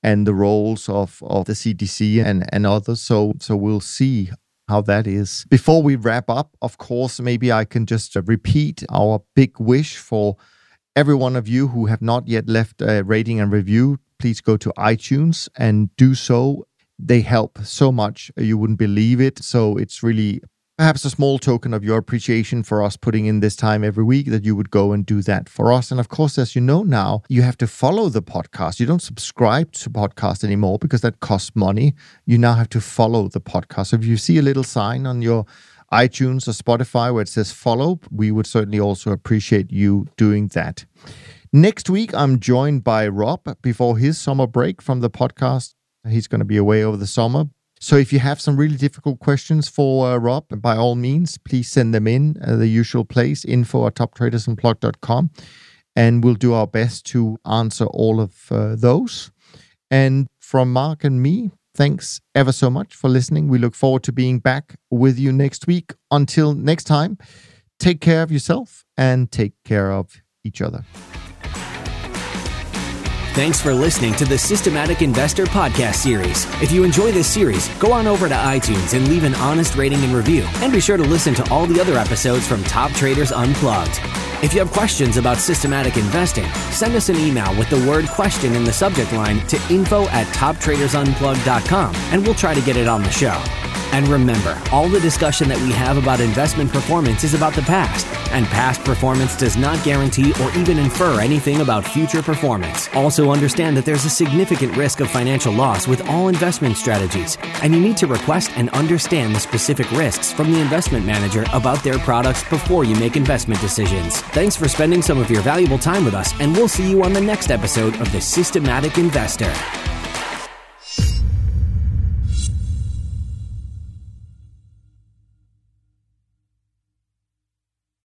and the roles of, of the CDC and, and others. So so we'll see how that is. Before we wrap up, of course, maybe I can just uh, repeat our big wish for every one of you who have not yet left a rating and review. Please go to iTunes and do so. They help so much. You wouldn't believe it. So it's really perhaps a small token of your appreciation for us putting in this time every week that you would go and do that for us. And of course, as you know now, you have to follow the podcast. You don't subscribe to podcast anymore because that costs money. You now have to follow the podcast. So if you see a little sign on your iTunes or Spotify where it says follow, we would certainly also appreciate you doing that. Next week, I'm joined by Rob before his summer break from the podcast. He's going to be away over the summer, so if you have some really difficult questions for uh, Rob, by all means, please send them in uh, the usual place, info at toptradersunplugged.com. And we'll do our best to answer all of uh, those. And from Mark and me, thanks ever so much for listening. We look forward to being back with you next week. Until next time, take care of yourself and take care of each other. Thanks for listening to the Systematic Investor podcast series. If you enjoy this series, go on over to iTunes and leave an honest rating and review. And be sure to listen to all the other episodes from Top Traders Unplugged. If you have questions about systematic investing, send us an email with the word question in the subject line to info at toptradersunplugged.com and we'll try to get it on the show. And remember, all the discussion that we have about investment performance is about the past, and past performance does not guarantee or even infer anything about future performance. Also, understand that there's a significant risk of financial loss with all investment strategies, and you need to request and understand the specific risks from the investment manager about their products before you make investment decisions. Thanks for spending some of your valuable time with us, and we'll see you on the next episode of The Systematic Investor.